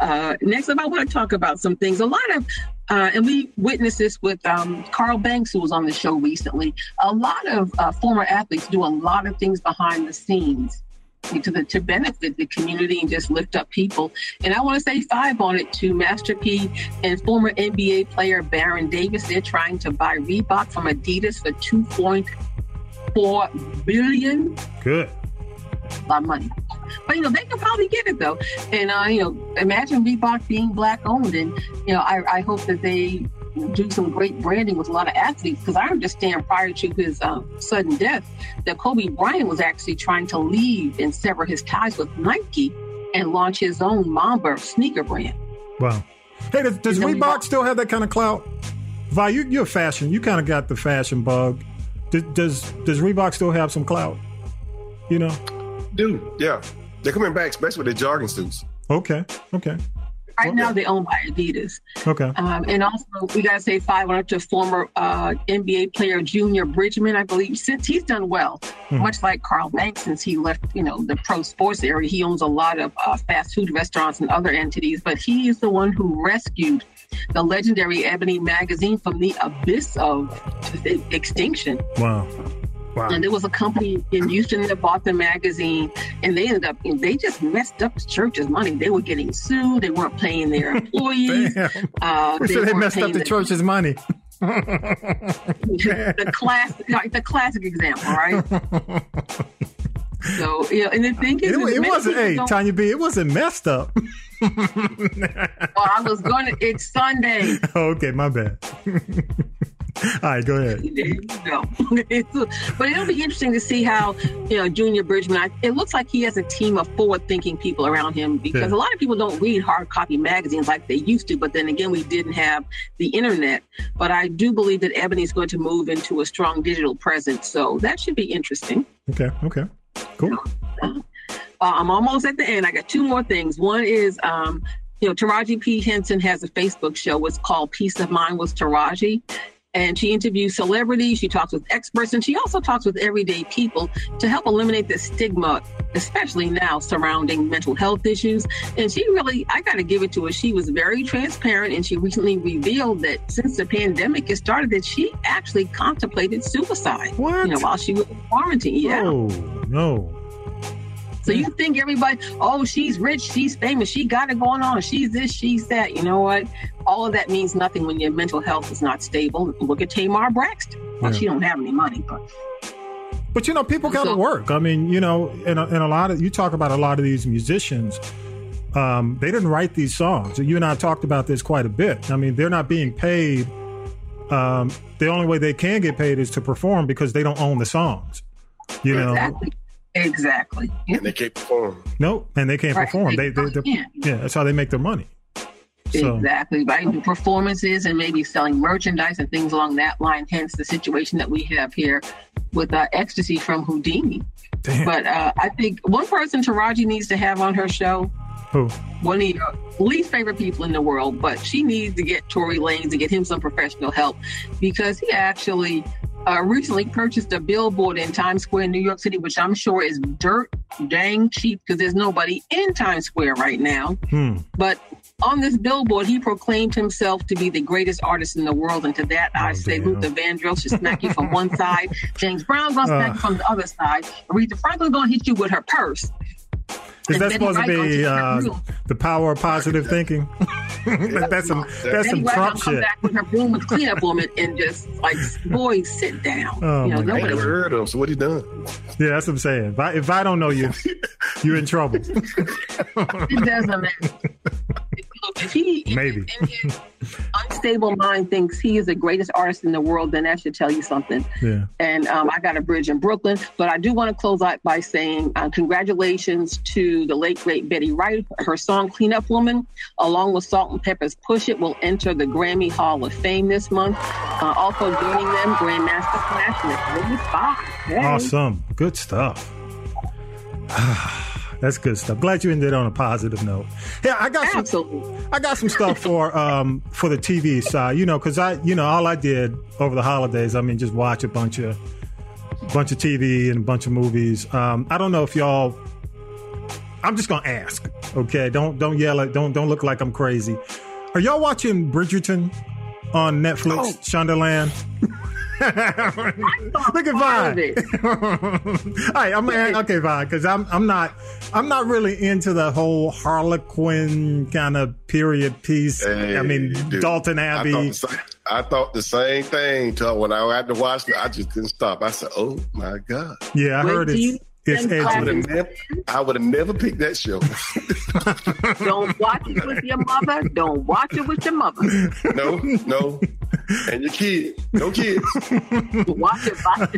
Uh, next up, I want to talk about some things. A lot of Uh, and we witnessed this with um, Carl Banks, who was on the show recently. A lot of uh, former athletes do a lot of things behind the scenes to the, to benefit the community and just lift up people. And I want to say five on it to Master P and former NBA player Baron Davis. They're trying to buy Reebok from Adidas for two point four billion. Good. A lot of money. But you know, they can probably get it though. And uh, you know, imagine Reebok being black owned and you know, I, I hope that they do some great branding with a lot of athletes because I understand prior to his uh, sudden death that Kobe Bryant was actually trying to leave and sever his ties with Nike and launch his own Mamba sneaker brand. Wow. Hey, does, does Reebok still have that kind of clout? Vi, you, you're fashion. You kind of got the fashion bug. Does, does does Reebok still have some clout? You know? Dude, yeah. They're coming back, especially with their jogging suits. Okay. Okay. Right okay. now, they own by Adidas. Okay. Um, and also, we got to say five on to former uh, NBA player Junior Bridgeman, I believe, since he's done well, hmm. much like Carl Banks, since he left, you know, the pro sports area. He owns a lot of uh, fast food restaurants and other entities, but he is the one who rescued the legendary Ebony magazine from the abyss of extinction. Wow. Wow. And there was a company in Houston that bought the magazine, and they ended up, they just messed up the church's money. They were getting sued. They weren't paying their employees. uh, they, they messed up the, the church's money. the classic, the classic example, right? so, yeah, and the thing is, it, it wasn't. Hey, Tanya B, it wasn't messed up. well, I was going to. It's Sunday. okay, my bad. All right, go ahead. Go. but it'll be interesting to see how, you know, Junior Bridgeman, it looks like he has a team of forward thinking people around him because yeah. a lot of people don't read hard copy magazines like they used to. But then again, we didn't have the internet. But I do believe that Ebony is going to move into a strong digital presence. So that should be interesting. Okay. Okay. Cool. Uh, I'm almost at the end. I got two more things. One is, um, you know, Taraji P. Henson has a Facebook show. It's called Peace of Mind with Taraji and she interviews celebrities, she talks with experts, and she also talks with everyday people to help eliminate the stigma, especially now surrounding mental health issues. And she really, I got to give it to her, she was very transparent, and she recently revealed that since the pandemic has started, that she actually contemplated suicide. What? You know, while she was in quarantine. Yeah. Oh, no. So you think everybody, oh, she's rich, she's famous, she got it going on, she's this, she's that. You know what? All of that means nothing when your mental health is not stable. Look at Tamar Braxton. Well, yeah. she don't have any money, but. But you know, people got to so, work. I mean, you know, and a, and a lot of you talk about a lot of these musicians. Um, they didn't write these songs. You and I talked about this quite a bit. I mean, they're not being paid. Um, the only way they can get paid is to perform because they don't own the songs. You know, exactly. Exactly. And they can't perform. Nope, and they can't right. perform. They, they, they yeah, that's how they make their money. So. Exactly right. Do performances and maybe selling merchandise and things along that line. Hence the situation that we have here with uh, ecstasy from Whodini. Damn. But uh, I think one person Taraji needs to have on her show. Who? One of your least favorite people in the world, but she needs to get Tory Lanez to get him some professional help because he actually uh, recently purchased a billboard in Times Square, New York City, which I'm sure is dirt dang cheap because there's nobody in Times Square right now. Hmm. But on this billboard, he proclaimed himself to be the greatest artist in the world. And to that, oh, I say damn. Luther Vandross should smack you from one side, James Brown's gonna smack uh. you from the other side, Aretha Franklin's gonna hit you with her purse. Is that supposed to be uh, the power of positive thinking? that's some that's some Trump shit. Come back with her broom with cleanup woman and just like, boys, sit down. Oh you know, I never heard of him. So what he done? Yeah, that's what I'm saying. If I, if I don't know you, you're in trouble. it doesn't matter. If he maybe in his unstable mind thinks he is the greatest artist in the world, then that should tell you something. Yeah. And um, I got a bridge in Brooklyn, but I do want to close out by saying uh, congratulations to the late great Betty Wright. Her song "Clean Up Woman," along with Salt-N-Pepa's "Push It," will enter the Grammy Hall of Fame this month. Uh, also joining them, Grandmaster Flash and Fox. Hey. Awesome, good stuff. That's good stuff. Glad you ended on a positive note. Yeah, I got Absolutely. some. I got some stuff for um for the TV side. You know, because I you know all I did over the holidays. I mean, just watch a bunch of bunch of TV and a bunch of movies. Um, I don't know if y'all. I'm just gonna ask. Okay, don't don't yell at. Don't don't look like I'm crazy. Are y'all watching Bridgerton? on Netflix, oh. Shondaland? Look at Vine. All right, I'm okay, Vine, because I'm I'm not I'm not really into the whole Harlequin kind of period piece. Hey, I mean, dude, Downton Abbey. I thought, I thought, the same thing. When I had to watch it, I just couldn't stop. I said, "Oh my god!" Yeah, I heard it. It's edgy. I would have never, picked that show. Don't watch it with your mother. Don't watch it with your mother. No, no. And your kid. No kids. watch it by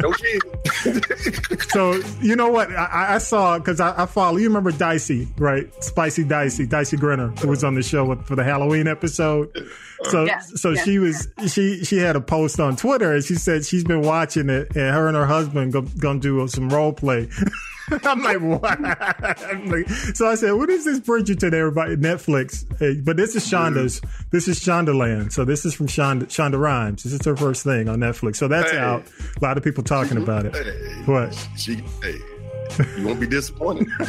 No kids. so, you know what? I, I saw, because I, I, follow, you remember Dicey, right? Spicy Dicey, Dicey Grenner, who was on the show for the Halloween episode. So, yes, so yes, she was, yes. she, she had a post on Twitter and she said she's been watching it and her and her husband go, gonna do some role play play. I'm like, what? I'm like, so I said, what is this Bridgerton, everybody? Netflix. Hey, but this is Shonda's. This is Shondaland. So this is from Shonda, Shonda Rhimes. This is her first thing on Netflix. So that's hey. out. A lot of people talking about it. Hey. What? She, hey, you won't be disappointed.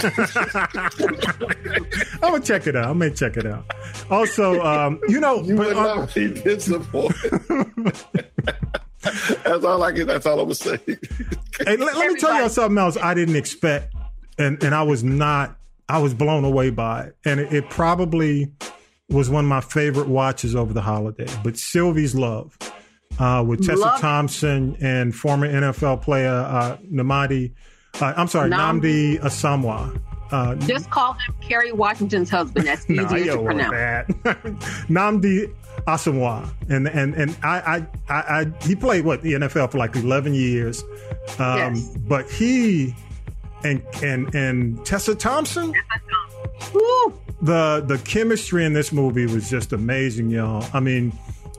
I'm gonna check it out. I may check it out. Also, um, you know, you but, uh, not be disappointed. that's all I get. That's all I'm gonna say. hey, let, let me tell y'all something else I didn't expect, and and I was not. I was blown away by it, and it, it probably was one of my favorite watches over the holiday. But Sylvie's Love, uh, with Tessa Love. Thompson and former NFL player uh, Namadi. Uh, I'm sorry, Nam- Nnamdi Asomugha. Uh, Just call him Kerry Washington's husband. That's easier nah, to pronounce. Nnamdi Asomugha, and and and I, I, I, I, he played what the NFL for like eleven years, um, yes. but he and and and Tessa Thompson. Woo, the the chemistry in this movie was just amazing, y'all. I mean,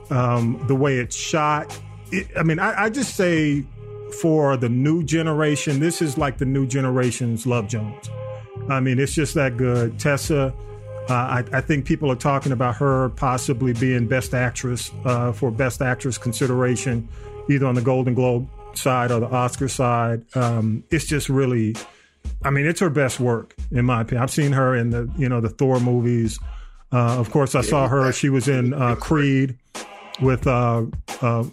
um, the way it's shot. It, I mean, I, I just say for the new generation, this is like the new generation's Love Jones. I mean, it's just that good. Tessa uh, I, I, think people are talking about her possibly being Best Actress uh, for Best Actress consideration, either on the Golden Globe side or the Oscar side. Um, it's just really, I mean, it's her best work in my opinion. I've seen her in the you know the Thor movies. Uh, of course, I saw her. She was in uh, Creed with uh, uh,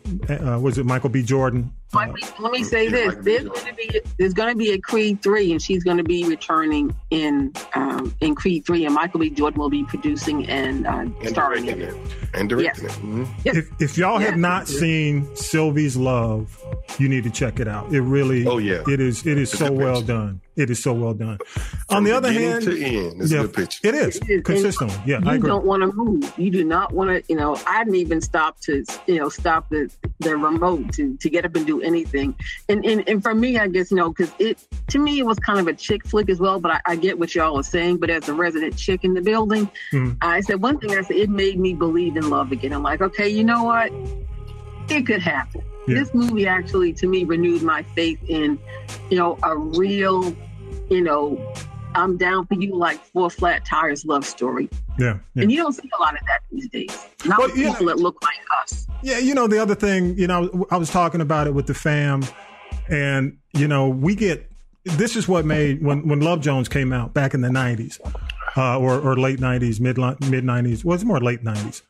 was it Michael B. Jordan? let me say this: there's going to be there's going to be a Creed three, and she's going to be returning in um, in Creed three, and Michael B. Jordan will be producing and, uh, and starring in it. And directing yes. it. Mm-hmm. Yes. If, if y'all yes. have not seen Sylvie's Love, you need to check it out. It really, oh yeah, it is. It is it's so well done. It is so well done. From On the other hand, to end, it's yeah, a good picture. It is, it is. consistently. Yeah, you don't want to move. You do not want to. You know, I didn't even stop to you know stop the the remote to to get up and do anything. And and, and for me, I guess you know because it to me it was kind of a chick flick as well. But I, I get what y'all are saying. But as a resident chick in the building, mm. I said one thing. I said it made me believe in love again. I'm like, okay, you know what? It could happen. Yeah. This movie actually, to me, renewed my faith in, you know, a real, you know, I'm down for you like four flat tires love story. Yeah, yeah. And you don't see a lot of that these days. Not well, with people know, that look like us. Yeah, you know, the other thing, you know, I was talking about it with the fam, and, you know, we get this is what made when, when Love Jones came out back in the 90s uh, or, or late 90s, mid mid 90s. Well, it's more late 90s.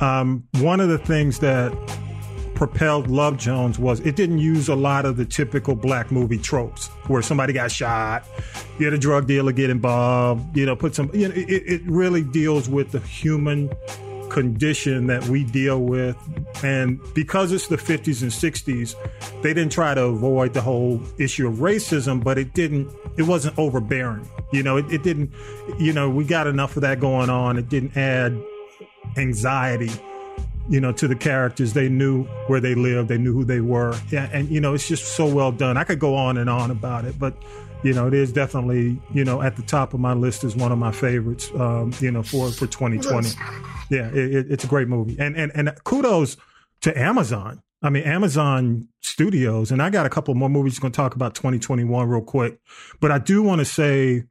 Um, one of the things that propelled Love Jones was it didn't use a lot of the typical black movie tropes where somebody got shot, you had a drug dealer get involved, you know, put some, you know, it, it really deals with the human condition that we deal with. And because it's the 50s and 60s, they didn't try to avoid the whole issue of racism, but it didn't, it wasn't overbearing. You know, it, it didn't, you know, we got enough of that going on. It didn't add anxiety you know, to the characters. They knew where they lived, they knew who they were. Yeah, and you know, it's just so well done. I could go on and on about it, but you know, it is definitely you know at the top of my list is one of my favorites. Um, you know, for for 2020. Yeah, it, it's a great movie, and and and kudos to Amazon. I mean, Amazon Studios, and I got a couple more movies going to talk about 2021 real quick, but I do want to say,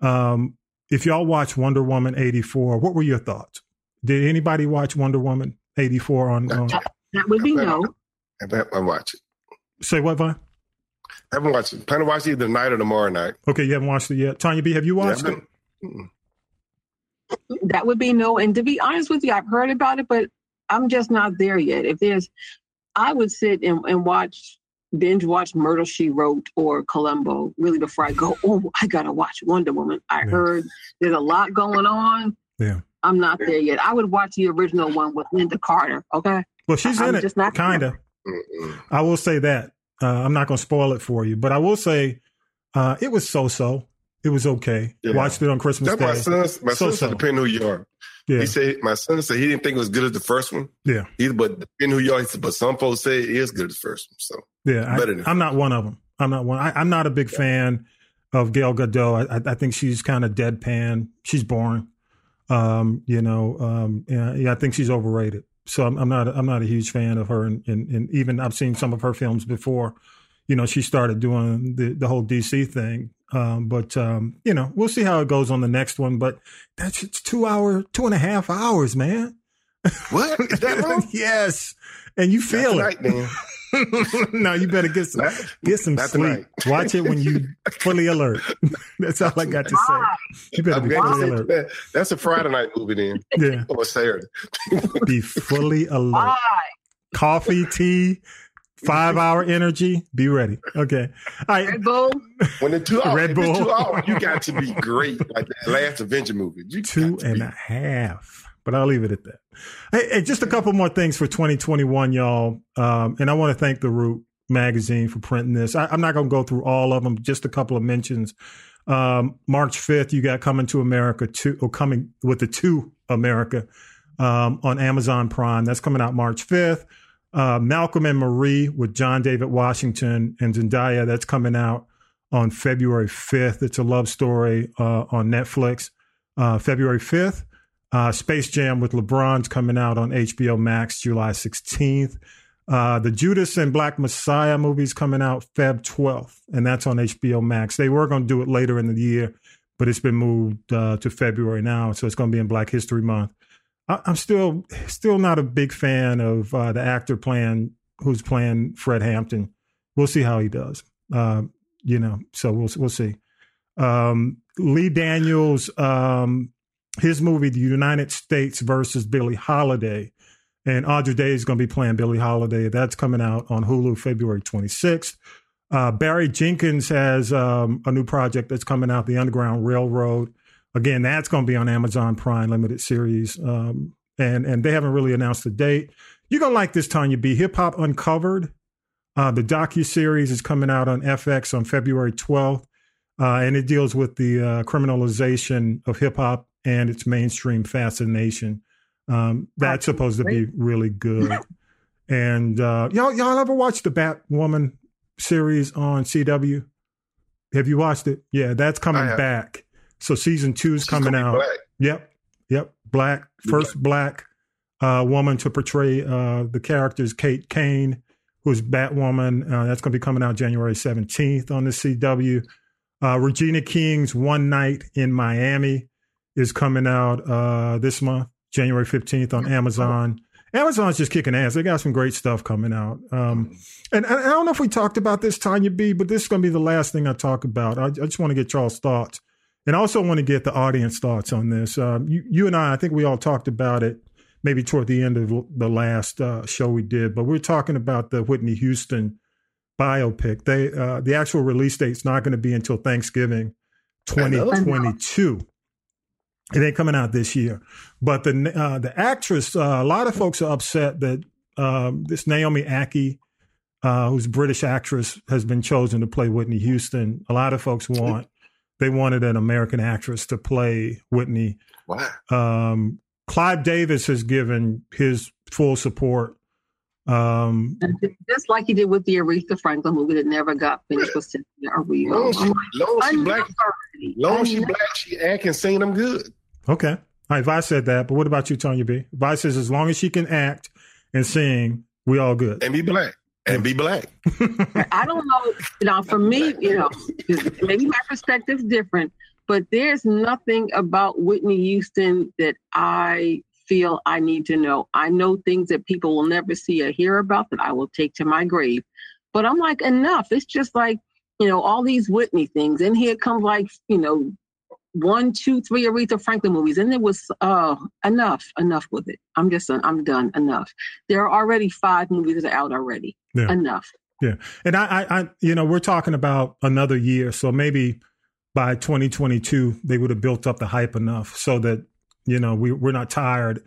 um, if y'all watch Wonder Woman 84, what were your thoughts? Did anybody watch Wonder Woman? 84 on. on. That would be no. I haven't watched it. Say what, Vine? I haven't watched it. Plan to watch it either tonight or tomorrow night. Okay, you haven't watched it yet. Tanya B, have you watched yeah, it? That would be no. And to be honest with you, I've heard about it, but I'm just not there yet. If there's, I would sit and, and watch binge watch Murder She Wrote or Columbo really before I go. Oh, I gotta watch Wonder Woman. I Yeah. heard there's a lot going on. Yeah. I'm not there yet. I would watch the original one with Lynda Carter. Okay. Well, she's I'm in it, just not kind of. I will say that. Uh, I'm not going to spoil it for you, but I will say uh, it was so-so. It was okay. Yeah. Watched it on Christmas That's my Day. son. My son So-so. said, depending who you are. Yeah, He said, my son said he didn't think it was good as the first one. yeah, Either, but depending who you are, he said, but some folks say it is good as the first one. So yeah. Better I, am not one of them. I'm not one. I, I'm not a big fan of Gail Gadot. I, I, I think she's kind of deadpan. She's boring. Um, you know, um, yeah, yeah, I think she's overrated. So I'm, I'm not. I'm not a huge fan of her. And, and, and even I've seen some of her films before. You know, she started doing the the whole DC thing. Um, but um, you know, we'll see how it goes on the next one. But that's it's two hour, two and a half hours, man. what is that long? yes, and you feel Not it. tonight, man. no, you better get some Not- get some sleep. tonight. Watch it when you fully alert. That's all I got to say. You better I'm be fully alert. that. That's a Friday night movie then. Yeah, Or Saturday. be fully alert. Why? Coffee, tea, five hour energy. Be ready. Okay. All right. Red Bull. When the two hours, Red Bull. two hours, you got to be great. Like that last Avenger movie. You Two and be- a half. But I'll leave it at that. Hey, hey, just a couple more things for 2021, y'all. Um, and I want to thank the Root magazine for printing this. I, I'm not going to go through all of them, just a couple of mentions. Um, March 5th, you got Coming to America 2, or Coming with the 2 America um, on Amazon Prime. That's coming out March 5th. Uh, Malcolm and Marie with John David Washington and Zendaya. That's coming out on February 5th. It's a love story uh, on Netflix. Uh, February 5th. Uh, Space Jam with LeBron's coming out on HBO Max July 16th. Uh, the Judas and Black Messiah movies coming out Feb 12th, and that's on HBO Max. They were going to do it later in the year, but it's been moved uh, to February now, so it's going to be in Black History Month. I, I'm still still not a big fan of uh, the actor playing who's playing Fred Hampton. We'll see how he does. Uh, you know, so we'll we'll see. Um, Lee Daniels, um, his movie, The United States versus Billie Holiday, and Andra Day is going to be playing Billie Holiday. That's coming out on Hulu February 26th. Uh, Barry Jenkins has um, a new project that's coming out, The Underground Railroad. Again, that's going to be on Amazon Prime limited series, um, and and they haven't really announced the date. You're gonna like this, Tanya B. Hip Hop Uncovered. Uh, the docu series is coming out on FX on February 12th, uh, and it deals with the uh, criminalization of hip hop and its mainstream fascination. Um, that's supposed to be really good. And uh, y'all, y'all ever watched the Batwoman series on CW? Have you watched it? Yeah, that's coming back. So season two is She's coming out. black. Yep, yep. Black first black uh, woman to portray uh, the characters Kate Kane, who's Batwoman. Uh, that's going to be coming out January seventeenth on the CW. Uh, Regina King's One Night in Miami is coming out uh, this month, January fifteenth on Amazon. Amazon's just kicking ass. They got some great stuff coming out. Um, and, and I don't know if we talked about this, Tanya B, but this is going to be the last thing I talk about. I, I just want to get y'all's thoughts. And I also want to get the audience thoughts on this. Um, you, you and I, I think we all talked about it maybe toward the end of the last uh, show we did, but we're talking about the Whitney Houston biopic. They uh, the actual release date's not going to be until Thanksgiving 2022. It ain't coming out this year. But the uh, the actress, uh, a lot of folks are upset that um, this Naomi Ackie, uh, who's a British actress, has been chosen to play Whitney Houston. A lot of folks want they wanted an American actress to play Whitney. Wow. Um, Clive Davis has given his full support. Um, Just like he did with the Aretha Franklin movie that never got finished with Cynthia Erivo. Long as she, long she black, long she black, she act and sing them good. Okay. All right, Vi said that, but what about you, Tanya B? Vi says as long as she can act and sing, we all good. And be black. And be black. I don't know. You know, for me, you know, maybe my perspective's different, but there's nothing about Whitney Houston that I feel I need to know. I know things that people will never see or hear about that I will take to my grave. But I'm like, enough. It's just like, you know, all these Whitney things. And here comes like, you know, one, two, three Aretha Franklin movies, and it was uh, enough, enough with it. I'm just, I'm done. Enough. There are already five movies that are out already. Yeah. Enough. Yeah, and I, I, I, you know, we're talking about another year, so maybe by 2022 they would have built up the hype enough so that you know we we're not tired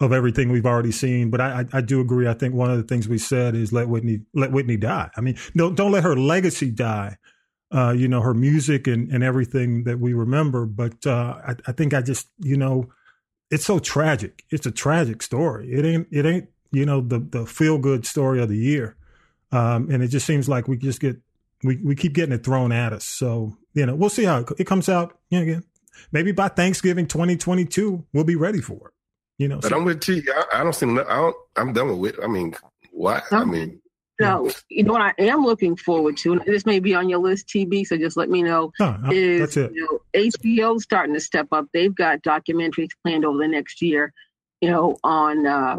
of everything we've already seen. But I, I, I do agree. I think one of the things we said is let Whitney let Whitney die. I mean, don't don't let her legacy die uh, you know, her music and, and everything that we remember. But uh, I, I think I just, you know, it's so tragic. It's a tragic story. It ain't, it ain't, you know, the the feel good story of the year. Um, and it just seems like we just get, we, we keep getting it thrown at us. So, you know, we'll see how it, it comes out. You know, again, maybe by Thanksgiving 2022, we'll be ready for it. You know, but so. I'm with T. I, I don't see. I don't. I'm done with it. I mean, what? I mean, no, you know what I am looking forward to, and this may be on your list, TB. So just let me know. Oh, is you know, HBO starting to step up? They've got documentaries planned over the next year. You know, on uh,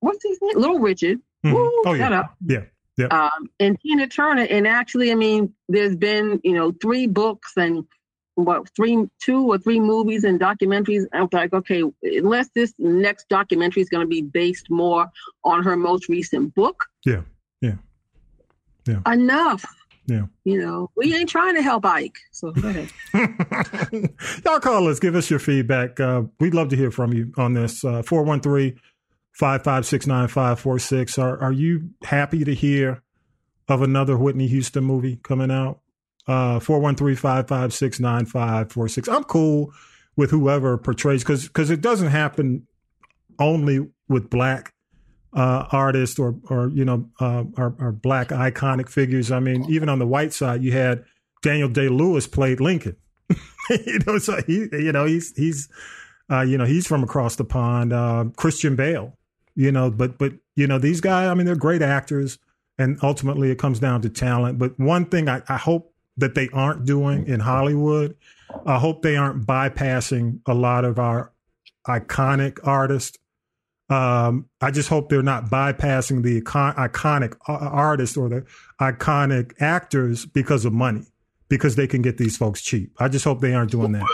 what's his name, Little Richard. Mm-hmm. Woo, oh yeah, up. yeah, yeah. Um, and Tina Turner, and actually, I mean, there's been you know three books and what three two or three movies and documentaries? I was like okay unless this next documentary is going to be based more on her most recent book. Yeah yeah. Yeah. Enough. Yeah. You know we ain't trying to help ike so go ahead. Y'all call us give us your feedback. Uh, we'd love to hear from you on this uh, 413 556 9546 are, are you happy to hear of another whitney houston movie coming out uh, 413-556-9546. I'm cool with whoever portrays because because it doesn't happen only with black uh, artists or or you know uh, or, or, black iconic figures. I mean, even on the white side, you had Daniel Day Lewis played Lincoln. you know, so he you know he's he's uh, you know he's from across the pond. Uh, Christian Bale, you know, but but you know these guys. I mean, they're great actors, and ultimately it comes down to talent. But one thing I, I hope that they aren't doing in Hollywood. I hope they aren't bypassing a lot of our iconic artists. Um, I just hope they're not bypassing the icon- iconic artists or the iconic actors because of money, because they can get these folks cheap. I just hope they aren't doing that.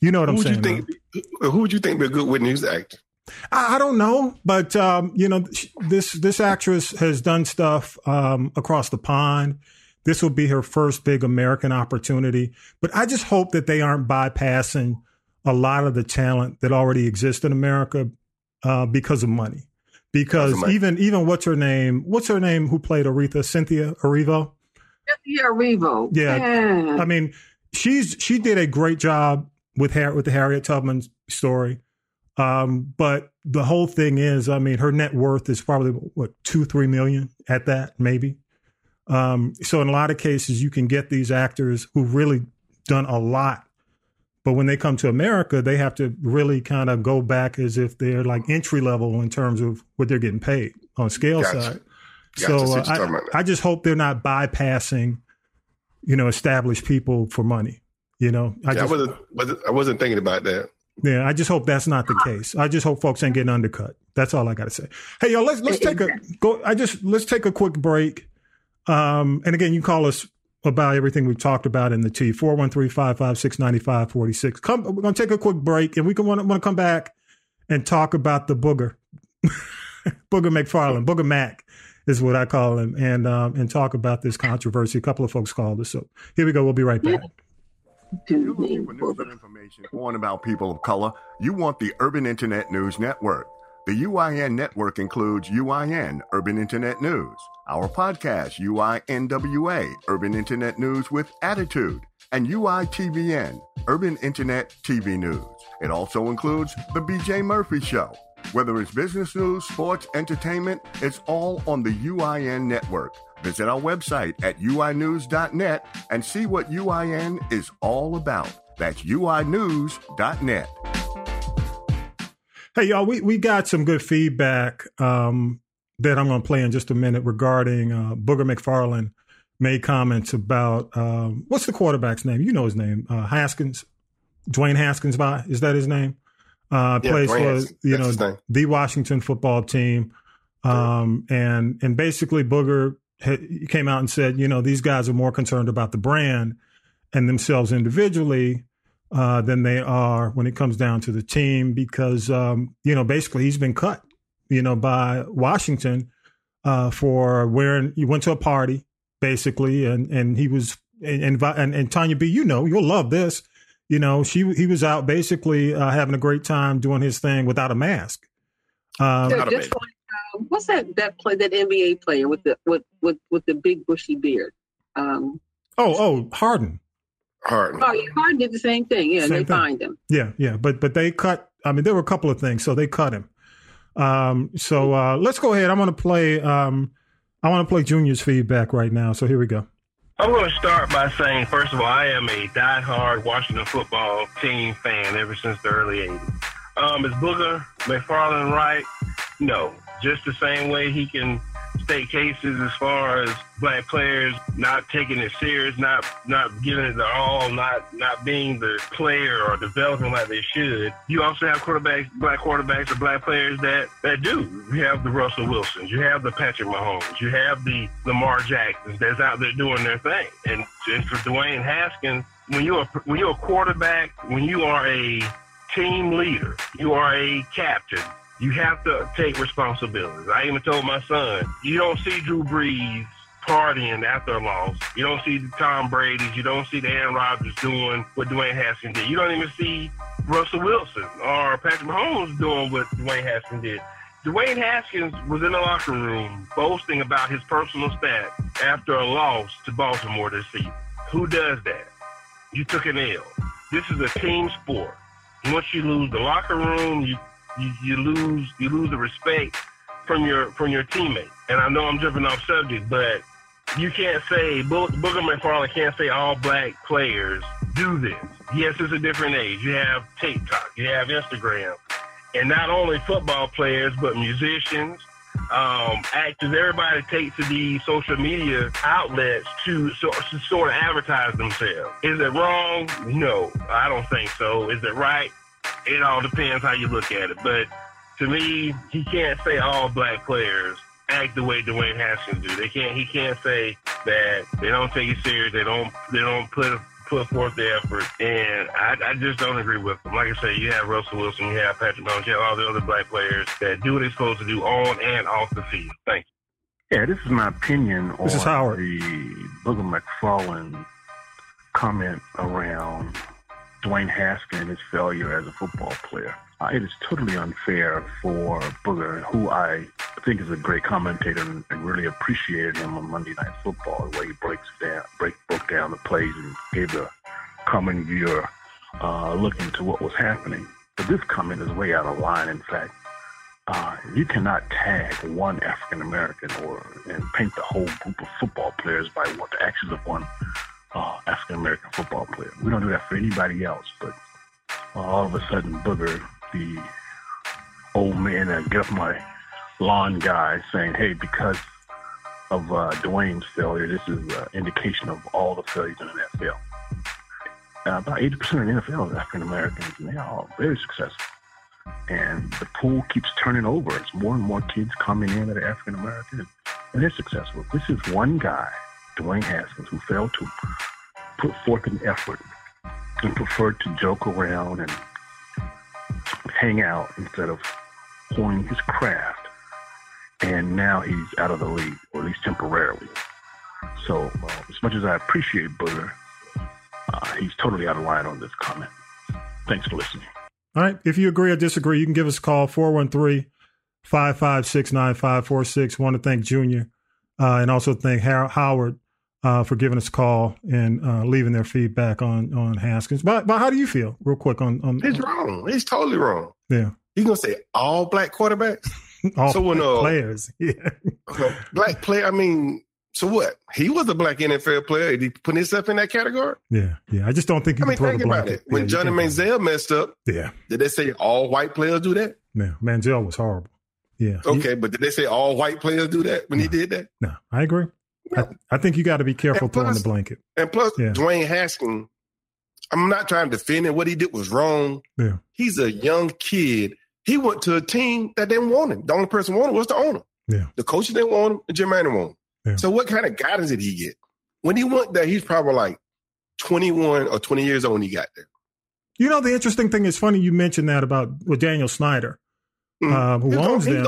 You know what I'm saying? Think, who would you think would be a good Whitney Houston actor? I, I don't know, but um, you know, this this actress has done stuff um, across the pond. This will be her first big American opportunity. But I just hope that they aren't bypassing a lot of the talent that already exists in America uh, because of money. Because even even what's her name? What's her name? Who played Aretha? Cynthia Erivo. Cynthia Erivo. Yeah. yeah. I mean, she's she did a great job with with the Harriet Tubman story. Um, but the whole thing is, I mean, her net worth is probably what two, three million at that, maybe. Um, so in a lot of cases, you can get these actors who've really done a lot, but when they come to America, they have to really kind of go back as if they're like entry level in terms of what they're getting paid on scale gotcha. side. Gotcha. So uh, I, I just hope they're not bypassing, you know, established people for money. You know, I, yeah, just, I wasn't, I wasn't thinking about that. Yeah, I just hope that's not the case. I just hope folks ain't getting undercut. That's all I got to say. Hey, yo, let's let's take a go. I just let's take a quick break. Um, and again, you call us about everything we've talked about in the T. 413-556-9546. Come, we're going to take a quick break and we can want to come back and talk about the booger. booger McFarland, Booger Mac is what I call him, and um, and talk about this controversy. A couple of folks called us. So here we go. We'll be right back. You're looking for news and information on about people of color. You want the Urban Internet News Network. The UIN network includes UIN, Urban Internet News, our podcast, UINWA, Urban Internet News with Attitude, and UITVN, Urban Internet TV News. It also includes The BJ Murphy Show. Whether it's business news, sports, entertainment, it's all on the UIN network. Visit our website at uinews.net and see what UIN is all about. That's uinews.net. Hey, y'all, we, we got some good feedback um, that I'm going to play in just a minute regarding uh, Booger McFarland made comments about um, what's the quarterback's name? You know his name, uh, Haskins, Dwayne Haskins. By is that his name? Uh, yeah, plays for you know the Washington football team, um, and and basically Booger came out and said, you know, these guys are more concerned about the brand and themselves individually uh, than they are when it comes down to the team because um, you know basically he's been cut you know by Washington uh, for wearing he went to a party basically and and he was and and, and Tanya B you know you'll love this. You know she he was out basically uh, having a great time doing his thing without a mask. Um, So just like, uh, what's that that play that NBA player with the with with with the big bushy beard? Um, oh oh Harden Harden. oh, yeah, Harden did the same thing. Yeah, Same they thing. fined him. Yeah, yeah, but but they cut. I mean, there were a couple of things, so they cut him. Um, so uh, let's go ahead. I'm going to play. Um, I want to play Junior's feedback right now. So here we go. I'm going to start by saying, first of all, I am a diehard Washington football team fan ever since the early 80s. Um, is Booger McFarland right? No. Just the same way he can state cases as far as black players not taking it serious, not not giving it their all, not not being the player or developing like they should. You also have quarterbacks, black quarterbacks or black players that that do. You have the Russell Wilsons, you have the Patrick Mahomes, you have the Lamar Jacksons that's out there doing their thing. And, and for Dwayne Haskins, when you're when you're a quarterback, when you are a team leader, you are a captain. You have to take responsibility. I even told my son, you don't see Drew Brees partying after a loss. You don't see the Tom Brady's. You don't see the Aaron Rodgers doing what Dwayne Haskins did. You don't even see Russell Wilson or Patrick Mahomes doing what Dwayne Haskins did. Dwayne Haskins was in the locker room boasting about his personal stat after a loss to Baltimore this season. Who does that? You took an L. This is a team sport. Once you lose the locker room, you you, you lose you lose the respect from your from your teammates. And I know I'm jumping off subject, but you can't say Bo- Booger McFarland can't say all black players do this. Yes, it's a different age. You have TikTok, you have Instagram, and not only football players but musicians, um, actors. Everybody takes to these social media outlets to, so, to sort of advertise themselves. Is it wrong? No, I don't think so. Is it right? It all depends how you look at it. But to me, he can't say all black players act the way Dwayne Haskins do. They can't. He can't say that they don't take it serious. They don't. They don't put put forth the effort. And I, I just don't agree with them. Like I say, you have Russell Wilson, you have Patrick Mahomes, you have all the other black players that do what they're supposed to do on and off the field. Thank you. Yeah, this is my opinion This on is Howard. the Booger McFarland comment around Dwayne Haskins and his failure as a football player. Uh, it is totally unfair for Booger, who I think is a great commentator and, really appreciated him on Monday Night Football, the way he breaks down, break, broke down the plays and gave the common viewer uh, look into what was happening. But this comment is way out of line. In fact, uh, you cannot tag one African American or and paint the whole group of football players by what the actions of one uh, African American football player. We don't do that for anybody else. But uh, all of a sudden, Booger, the old man that get off my lawn guy, saying, "Hey, because of uh, Dwayne's failure, this is an indication of all the failures in the NFL." Uh, about 80% of the NFL is African Americans, and they are all very successful and the pool keeps turning over. It's more and more kids coming in that are African American, and they're successful. This is one guy, Dwayne Haskins, who failed to put forth an effort and preferred to joke around and hang out instead of honing his craft. And now he's out of the league, or at least temporarily. So, uh, as much as I appreciate Booger, uh, he's totally out of line on this comment. Thanks for listening. All right. If you agree or disagree, you can give us a call 413 556 9546. Want to thank Junior uh, and also thank Howard uh, for giving us a call and uh, leaving their feedback on on Haskins. But, but how do you feel, real quick, on. on He's wrong. He's totally wrong. Yeah. He's gonna say all black quarterbacks. All so when uh, players. Yeah. black player, I mean, so what? He was a black NFL player. Did he put himself in that category? Yeah. Yeah. I just don't think you I mean, can throw think the about it. When Yeah, Johnny Manziel messed up, Yeah. did they say all white players do that? Yeah. Manziel was horrible. Yeah. He- Okay, but did they say all white players do that when he did that? no, I agree. I, I think you got to be careful And throwing the blanket. And plus, Yeah. Dwayne Haskins, I'm not trying to defend him. What he did was wrong. Yeah. He's a young kid. He went to a team that didn't want him. The only person wanted was the owner. Yeah. The coaches didn't want him, and Jim Manning wanted him. Yeah. So what kind of guidance did he get? When he went there, he's probably like 21 or 20 years old when he got there. You know, the interesting thing is funny you mentioned that about with Daniel Snyder, Mm-hmm. uh, who owns He, them.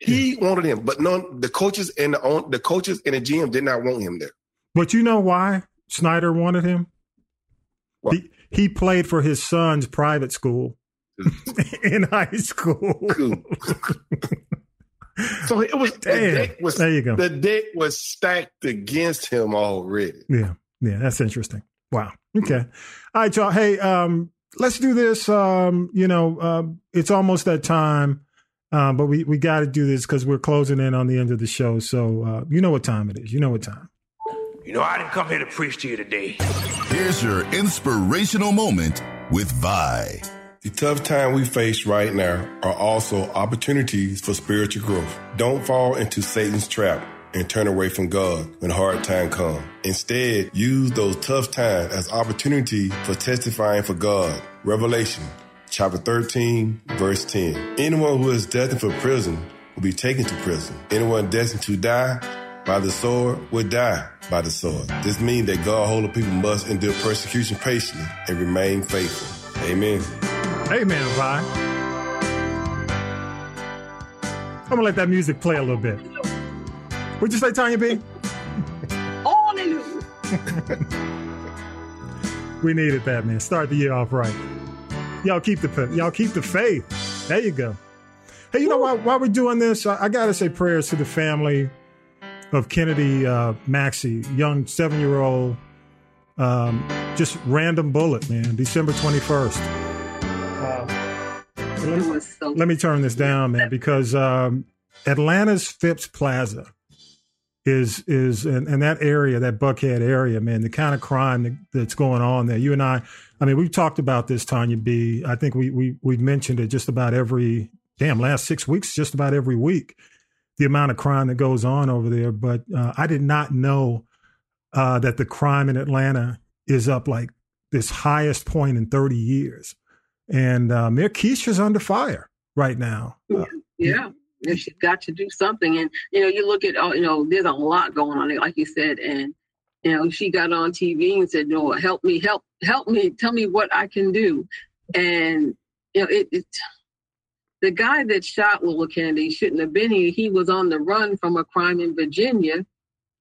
He wanted him, but none the coaches and the own, the coaches and the GM did not want him there. But you know why Snyder wanted him? He, he played for his son's private school in high school. So it was the deck was There you go. the deck was stacked against him already. Yeah, yeah, that's interesting. Wow. Okay. All right, y'all. Hey, um, let's do this. Um, you know, um, it's almost that time, um, but we we got to do this because we're closing in on the end of the show. So uh, you know what time it is. You know what time. You know, I didn't come here to preach to you today. Here's your inspirational moment with Vi. The tough time we face right now are also opportunities for spiritual growth. Don't fall into Satan's trap and turn away from God when hard time come. Instead, use those tough times as opportunity for testifying for God. Revelation chapter 13, verse 10. Anyone who is destined for prison will be taken to prison. Anyone destined to die by the sword will die by the sword. This means that God holy people must endure persecution patiently and remain faithful. Amen. Amen, Vi. I'm gonna let that music play a little bit. What'd you say, Tanya B? Hallelujah. We needed that, man. Start the year off right. Y'all keep the y'all keep the faith. There you go. Hey, you know while, while we're doing this, I, I gotta say prayers to the family of Kennedy uh, Maxie, young seven year old, um, just random bullet, man. December twenty first. It was so Let me turn this down, man, because um, Atlanta's Phipps Plaza is is in, in that area, that Buckhead area, man. The kind of crime that, that's going on there. You and I, I mean, we've talked about this, Tanya B. I think we we we've mentioned it just about every damn last six weeks, just about every week. The amount of crime that goes on over there, but uh, I did not know uh, that the crime in Atlanta is up like this highest point in 30 years. And uh, Mayor Keisha's under fire right now. Uh, Yeah, yeah, she's got to do something. And you know, you look at oh, you know, there's a lot going on, like you said, and you know, she got on TV and said, "No, help me, help, help me, tell me what I can do." And you know, it, it the guy that shot Little Kennedy shouldn't have been here. He was on the run from a crime in Virginia,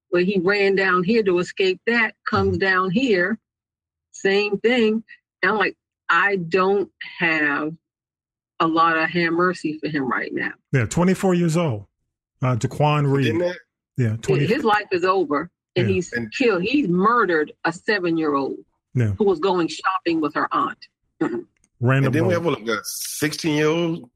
where he ran down here to escape that. Comes down here, same thing. And I'm like, I don't have a lot of hand mercy for him right now. yeah, 24 years old. Uh, Daquan Reed. Yeah, 20. His life is over, and Yeah. he's killed. He's murdered a seven-year-old Yeah. who was going shopping with her aunt. Random and then we bullet. have a 16 year old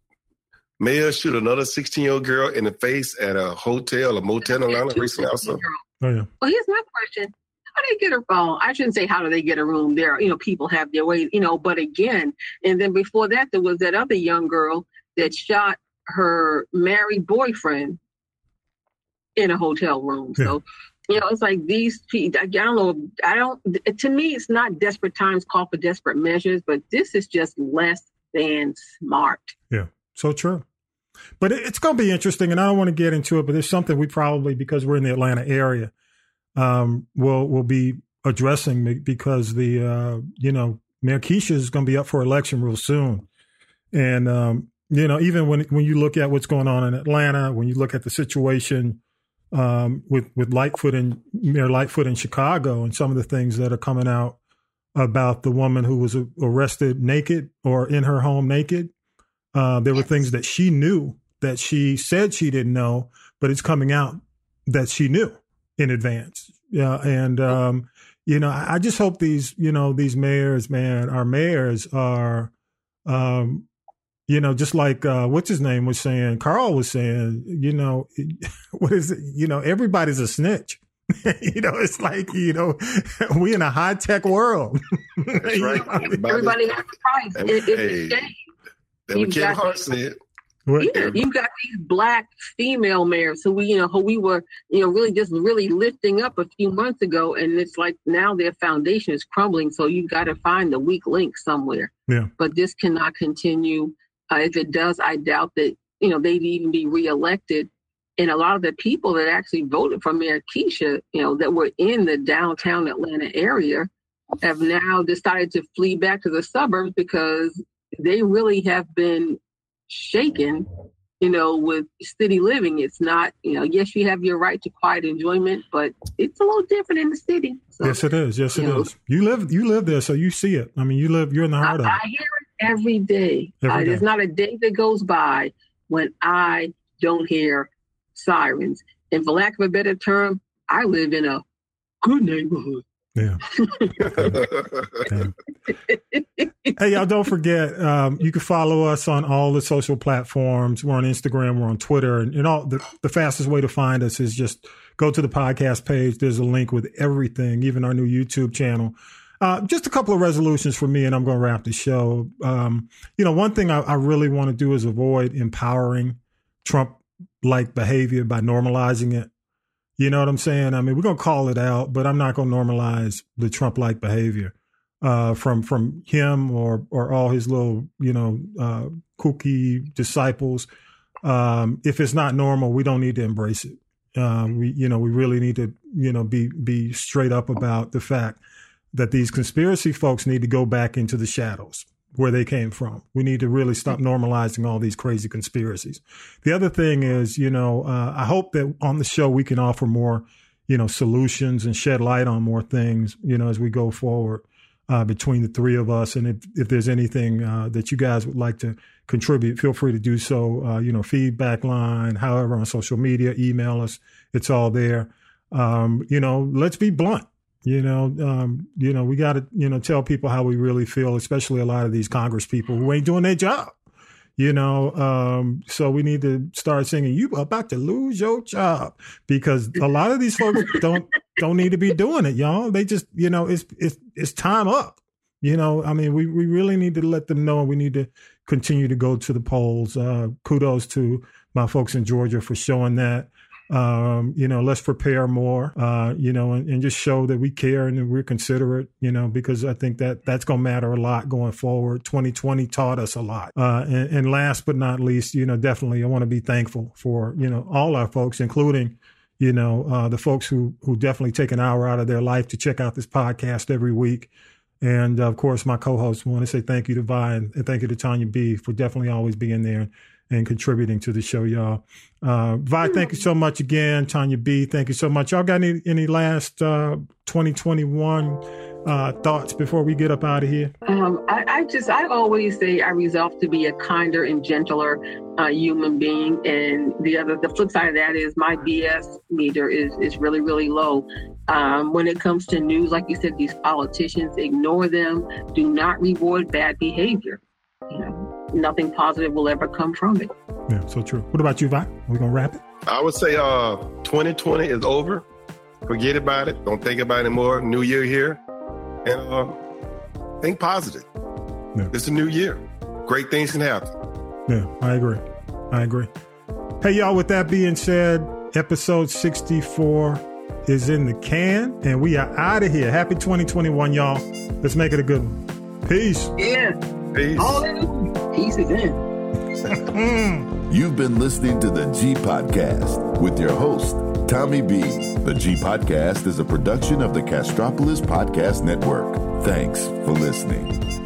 male shoot another 16 year old girl in the face at a hotel, a motel in Atlanta recently also. Oh, yeah. Well, here's my question: How do they get a phone? I shouldn't say how do they get a room. There, you know, people have their ways, you know. But again, and then before that, there was that other young girl that shot her married boyfriend in a hotel room. So, you know, it's like these. people, I don't know. I don't. To me, it's not desperate times call for desperate measures, but this is just less than smart. Yeah, so true. But it's going to be interesting, and I don't want to get into it. But there's something we probably, because we're in the Atlanta area, um, will will be addressing because the uh, you know Mayor Keisha is going to be up for election real soon, and um, you know even when when you look at what's going on in Atlanta, when you look at the situation um, with with Lightfoot and Mayor Lightfoot in Chicago, and some of the things that are coming out about the woman who was arrested naked or in her home naked. Uh, there were things that she knew that she said she didn't know, but it's coming out that she knew in advance. Yeah, and um, you know, I I just hope these, you know, these mayors, man, our mayors are, um, you know, just like uh, what's his name was saying, Carl was saying, you know, what is it? You know, everybody's a snitch. you know, it's like you know, we in a high tech world. That's right. Everybody has a price. And- It- it's hey, a shame. That what You've Kevin got Hart to- said. Yeah, you've got these black female mayors who we, you know, who we were, you know, really just really lifting up a few months ago, and it's like now their foundation is crumbling. So you've got to find the weak link somewhere. Yeah. But this cannot continue. Uh, if it does, I doubt that you know they'd even be reelected. And a lot of the people that actually voted for Mayor Keisha, you know, that were in the downtown Atlanta area, have now decided to flee back to the suburbs because they really have been shaken, you know, with city living. It's not, you know, yes, you have your right to quiet enjoyment, but it's a little different in the city. So, yes, it is. Yes, it you is. Know, you live, you live there, so you see it. I mean, you live, you're in the heart I, of it. I hear it every day. Every day. There's not a day that goes by when I don't hear sirens. And for lack of a better term, I live in a good neighborhood. Yeah. hey, y'all, don't forget, um, you can follow us on all the social platforms. We're on Instagram, we're on Twitter, and, and all the, the fastest way to find us is just go to the podcast page. There's a link with everything, even our new YouTube channel. Uh, just a couple of resolutions for me, and I'm going to wrap the show. Um, you know, one thing I, I really want to do is avoid empowering Trump like behavior by normalizing it. You know what I'm saying? I mean, we're gonna call it out, but I'm not gonna normalize the Trump like behavior uh, from from him or or all his little you know uh, kooky disciples. Um, if it's not normal, we don't need to embrace it. Um, we you know we really need to you know be be straight up about the fact that these conspiracy folks need to go back into the shadows where they came from. We need to really stop normalizing all these crazy conspiracies. The other thing is, you know, uh, I hope that on the show we can offer more, you know, solutions and shed light on more things, you know, as we go forward uh, between the three of us. And if, if there's anything uh, that you guys would like to contribute, feel free to do so. Uh, you know, feedback line, however, on social media, email us. It's all there. Um, you know, let's be blunt you know, um, you know, we got to, you know, tell people how we really feel, especially a lot of these Congress people who ain't doing their job. You know, um, so we need to start singing. You about to lose your job because a lot of these folks don't don't need to be doing it, y'all. They just, you know, it's it's it's time up. You know, I mean, we we really need to let them know. We need to continue to go to the polls. Uh, kudos to my folks in Georgia for showing that. Um, you know, let's prepare more, uh, you know, and, and, just show that we care and we're considerate, you know, because I think that that's going to matter a lot going forward. 2020 taught us a lot. Uh, and, and, last but not least, you know, definitely I want to be thankful for, you know, all our folks, including, you know, uh, the folks who, who definitely take an hour out of their life to check out this podcast every week. And of course, my co-hosts want to say thank you to Vi and thank you to Tanya B for definitely always being there and contributing to the show, y'all. Uh, Vi, thank you so much again. Tanya B, thank you so much. Y'all got any, any last uh, 2021 uh, thoughts before we get up out of here? Um, I, I, just, I always say I resolve to be a kinder and gentler uh, human being. And the other, the flip side of that is my BS meter is, is really, really low. Um, when it comes to news, like you said, these politicians ignore them, do not reward bad behavior. You know, nothing positive will ever come from it. Yeah, so true. What about you, Vi? Are we gonna wrap it? I would say uh 2020 is over. Forget about it. Don't think about it anymore. New year here. And uh think positive. Yeah. It's a new year. Great things can happen. Yeah, I agree. I agree. Hey y'all, with that being said, episode 64 is in the can and we are out of here. Happy 2021, y'all. Let's make it a good one. Peace. Yeah. Peace. Hallelujah. Peace is in. You've been listening to the G Podcast with your host, Tommy B. The G Podcast is a production of the Castropolis Podcast Network. Thanks for listening.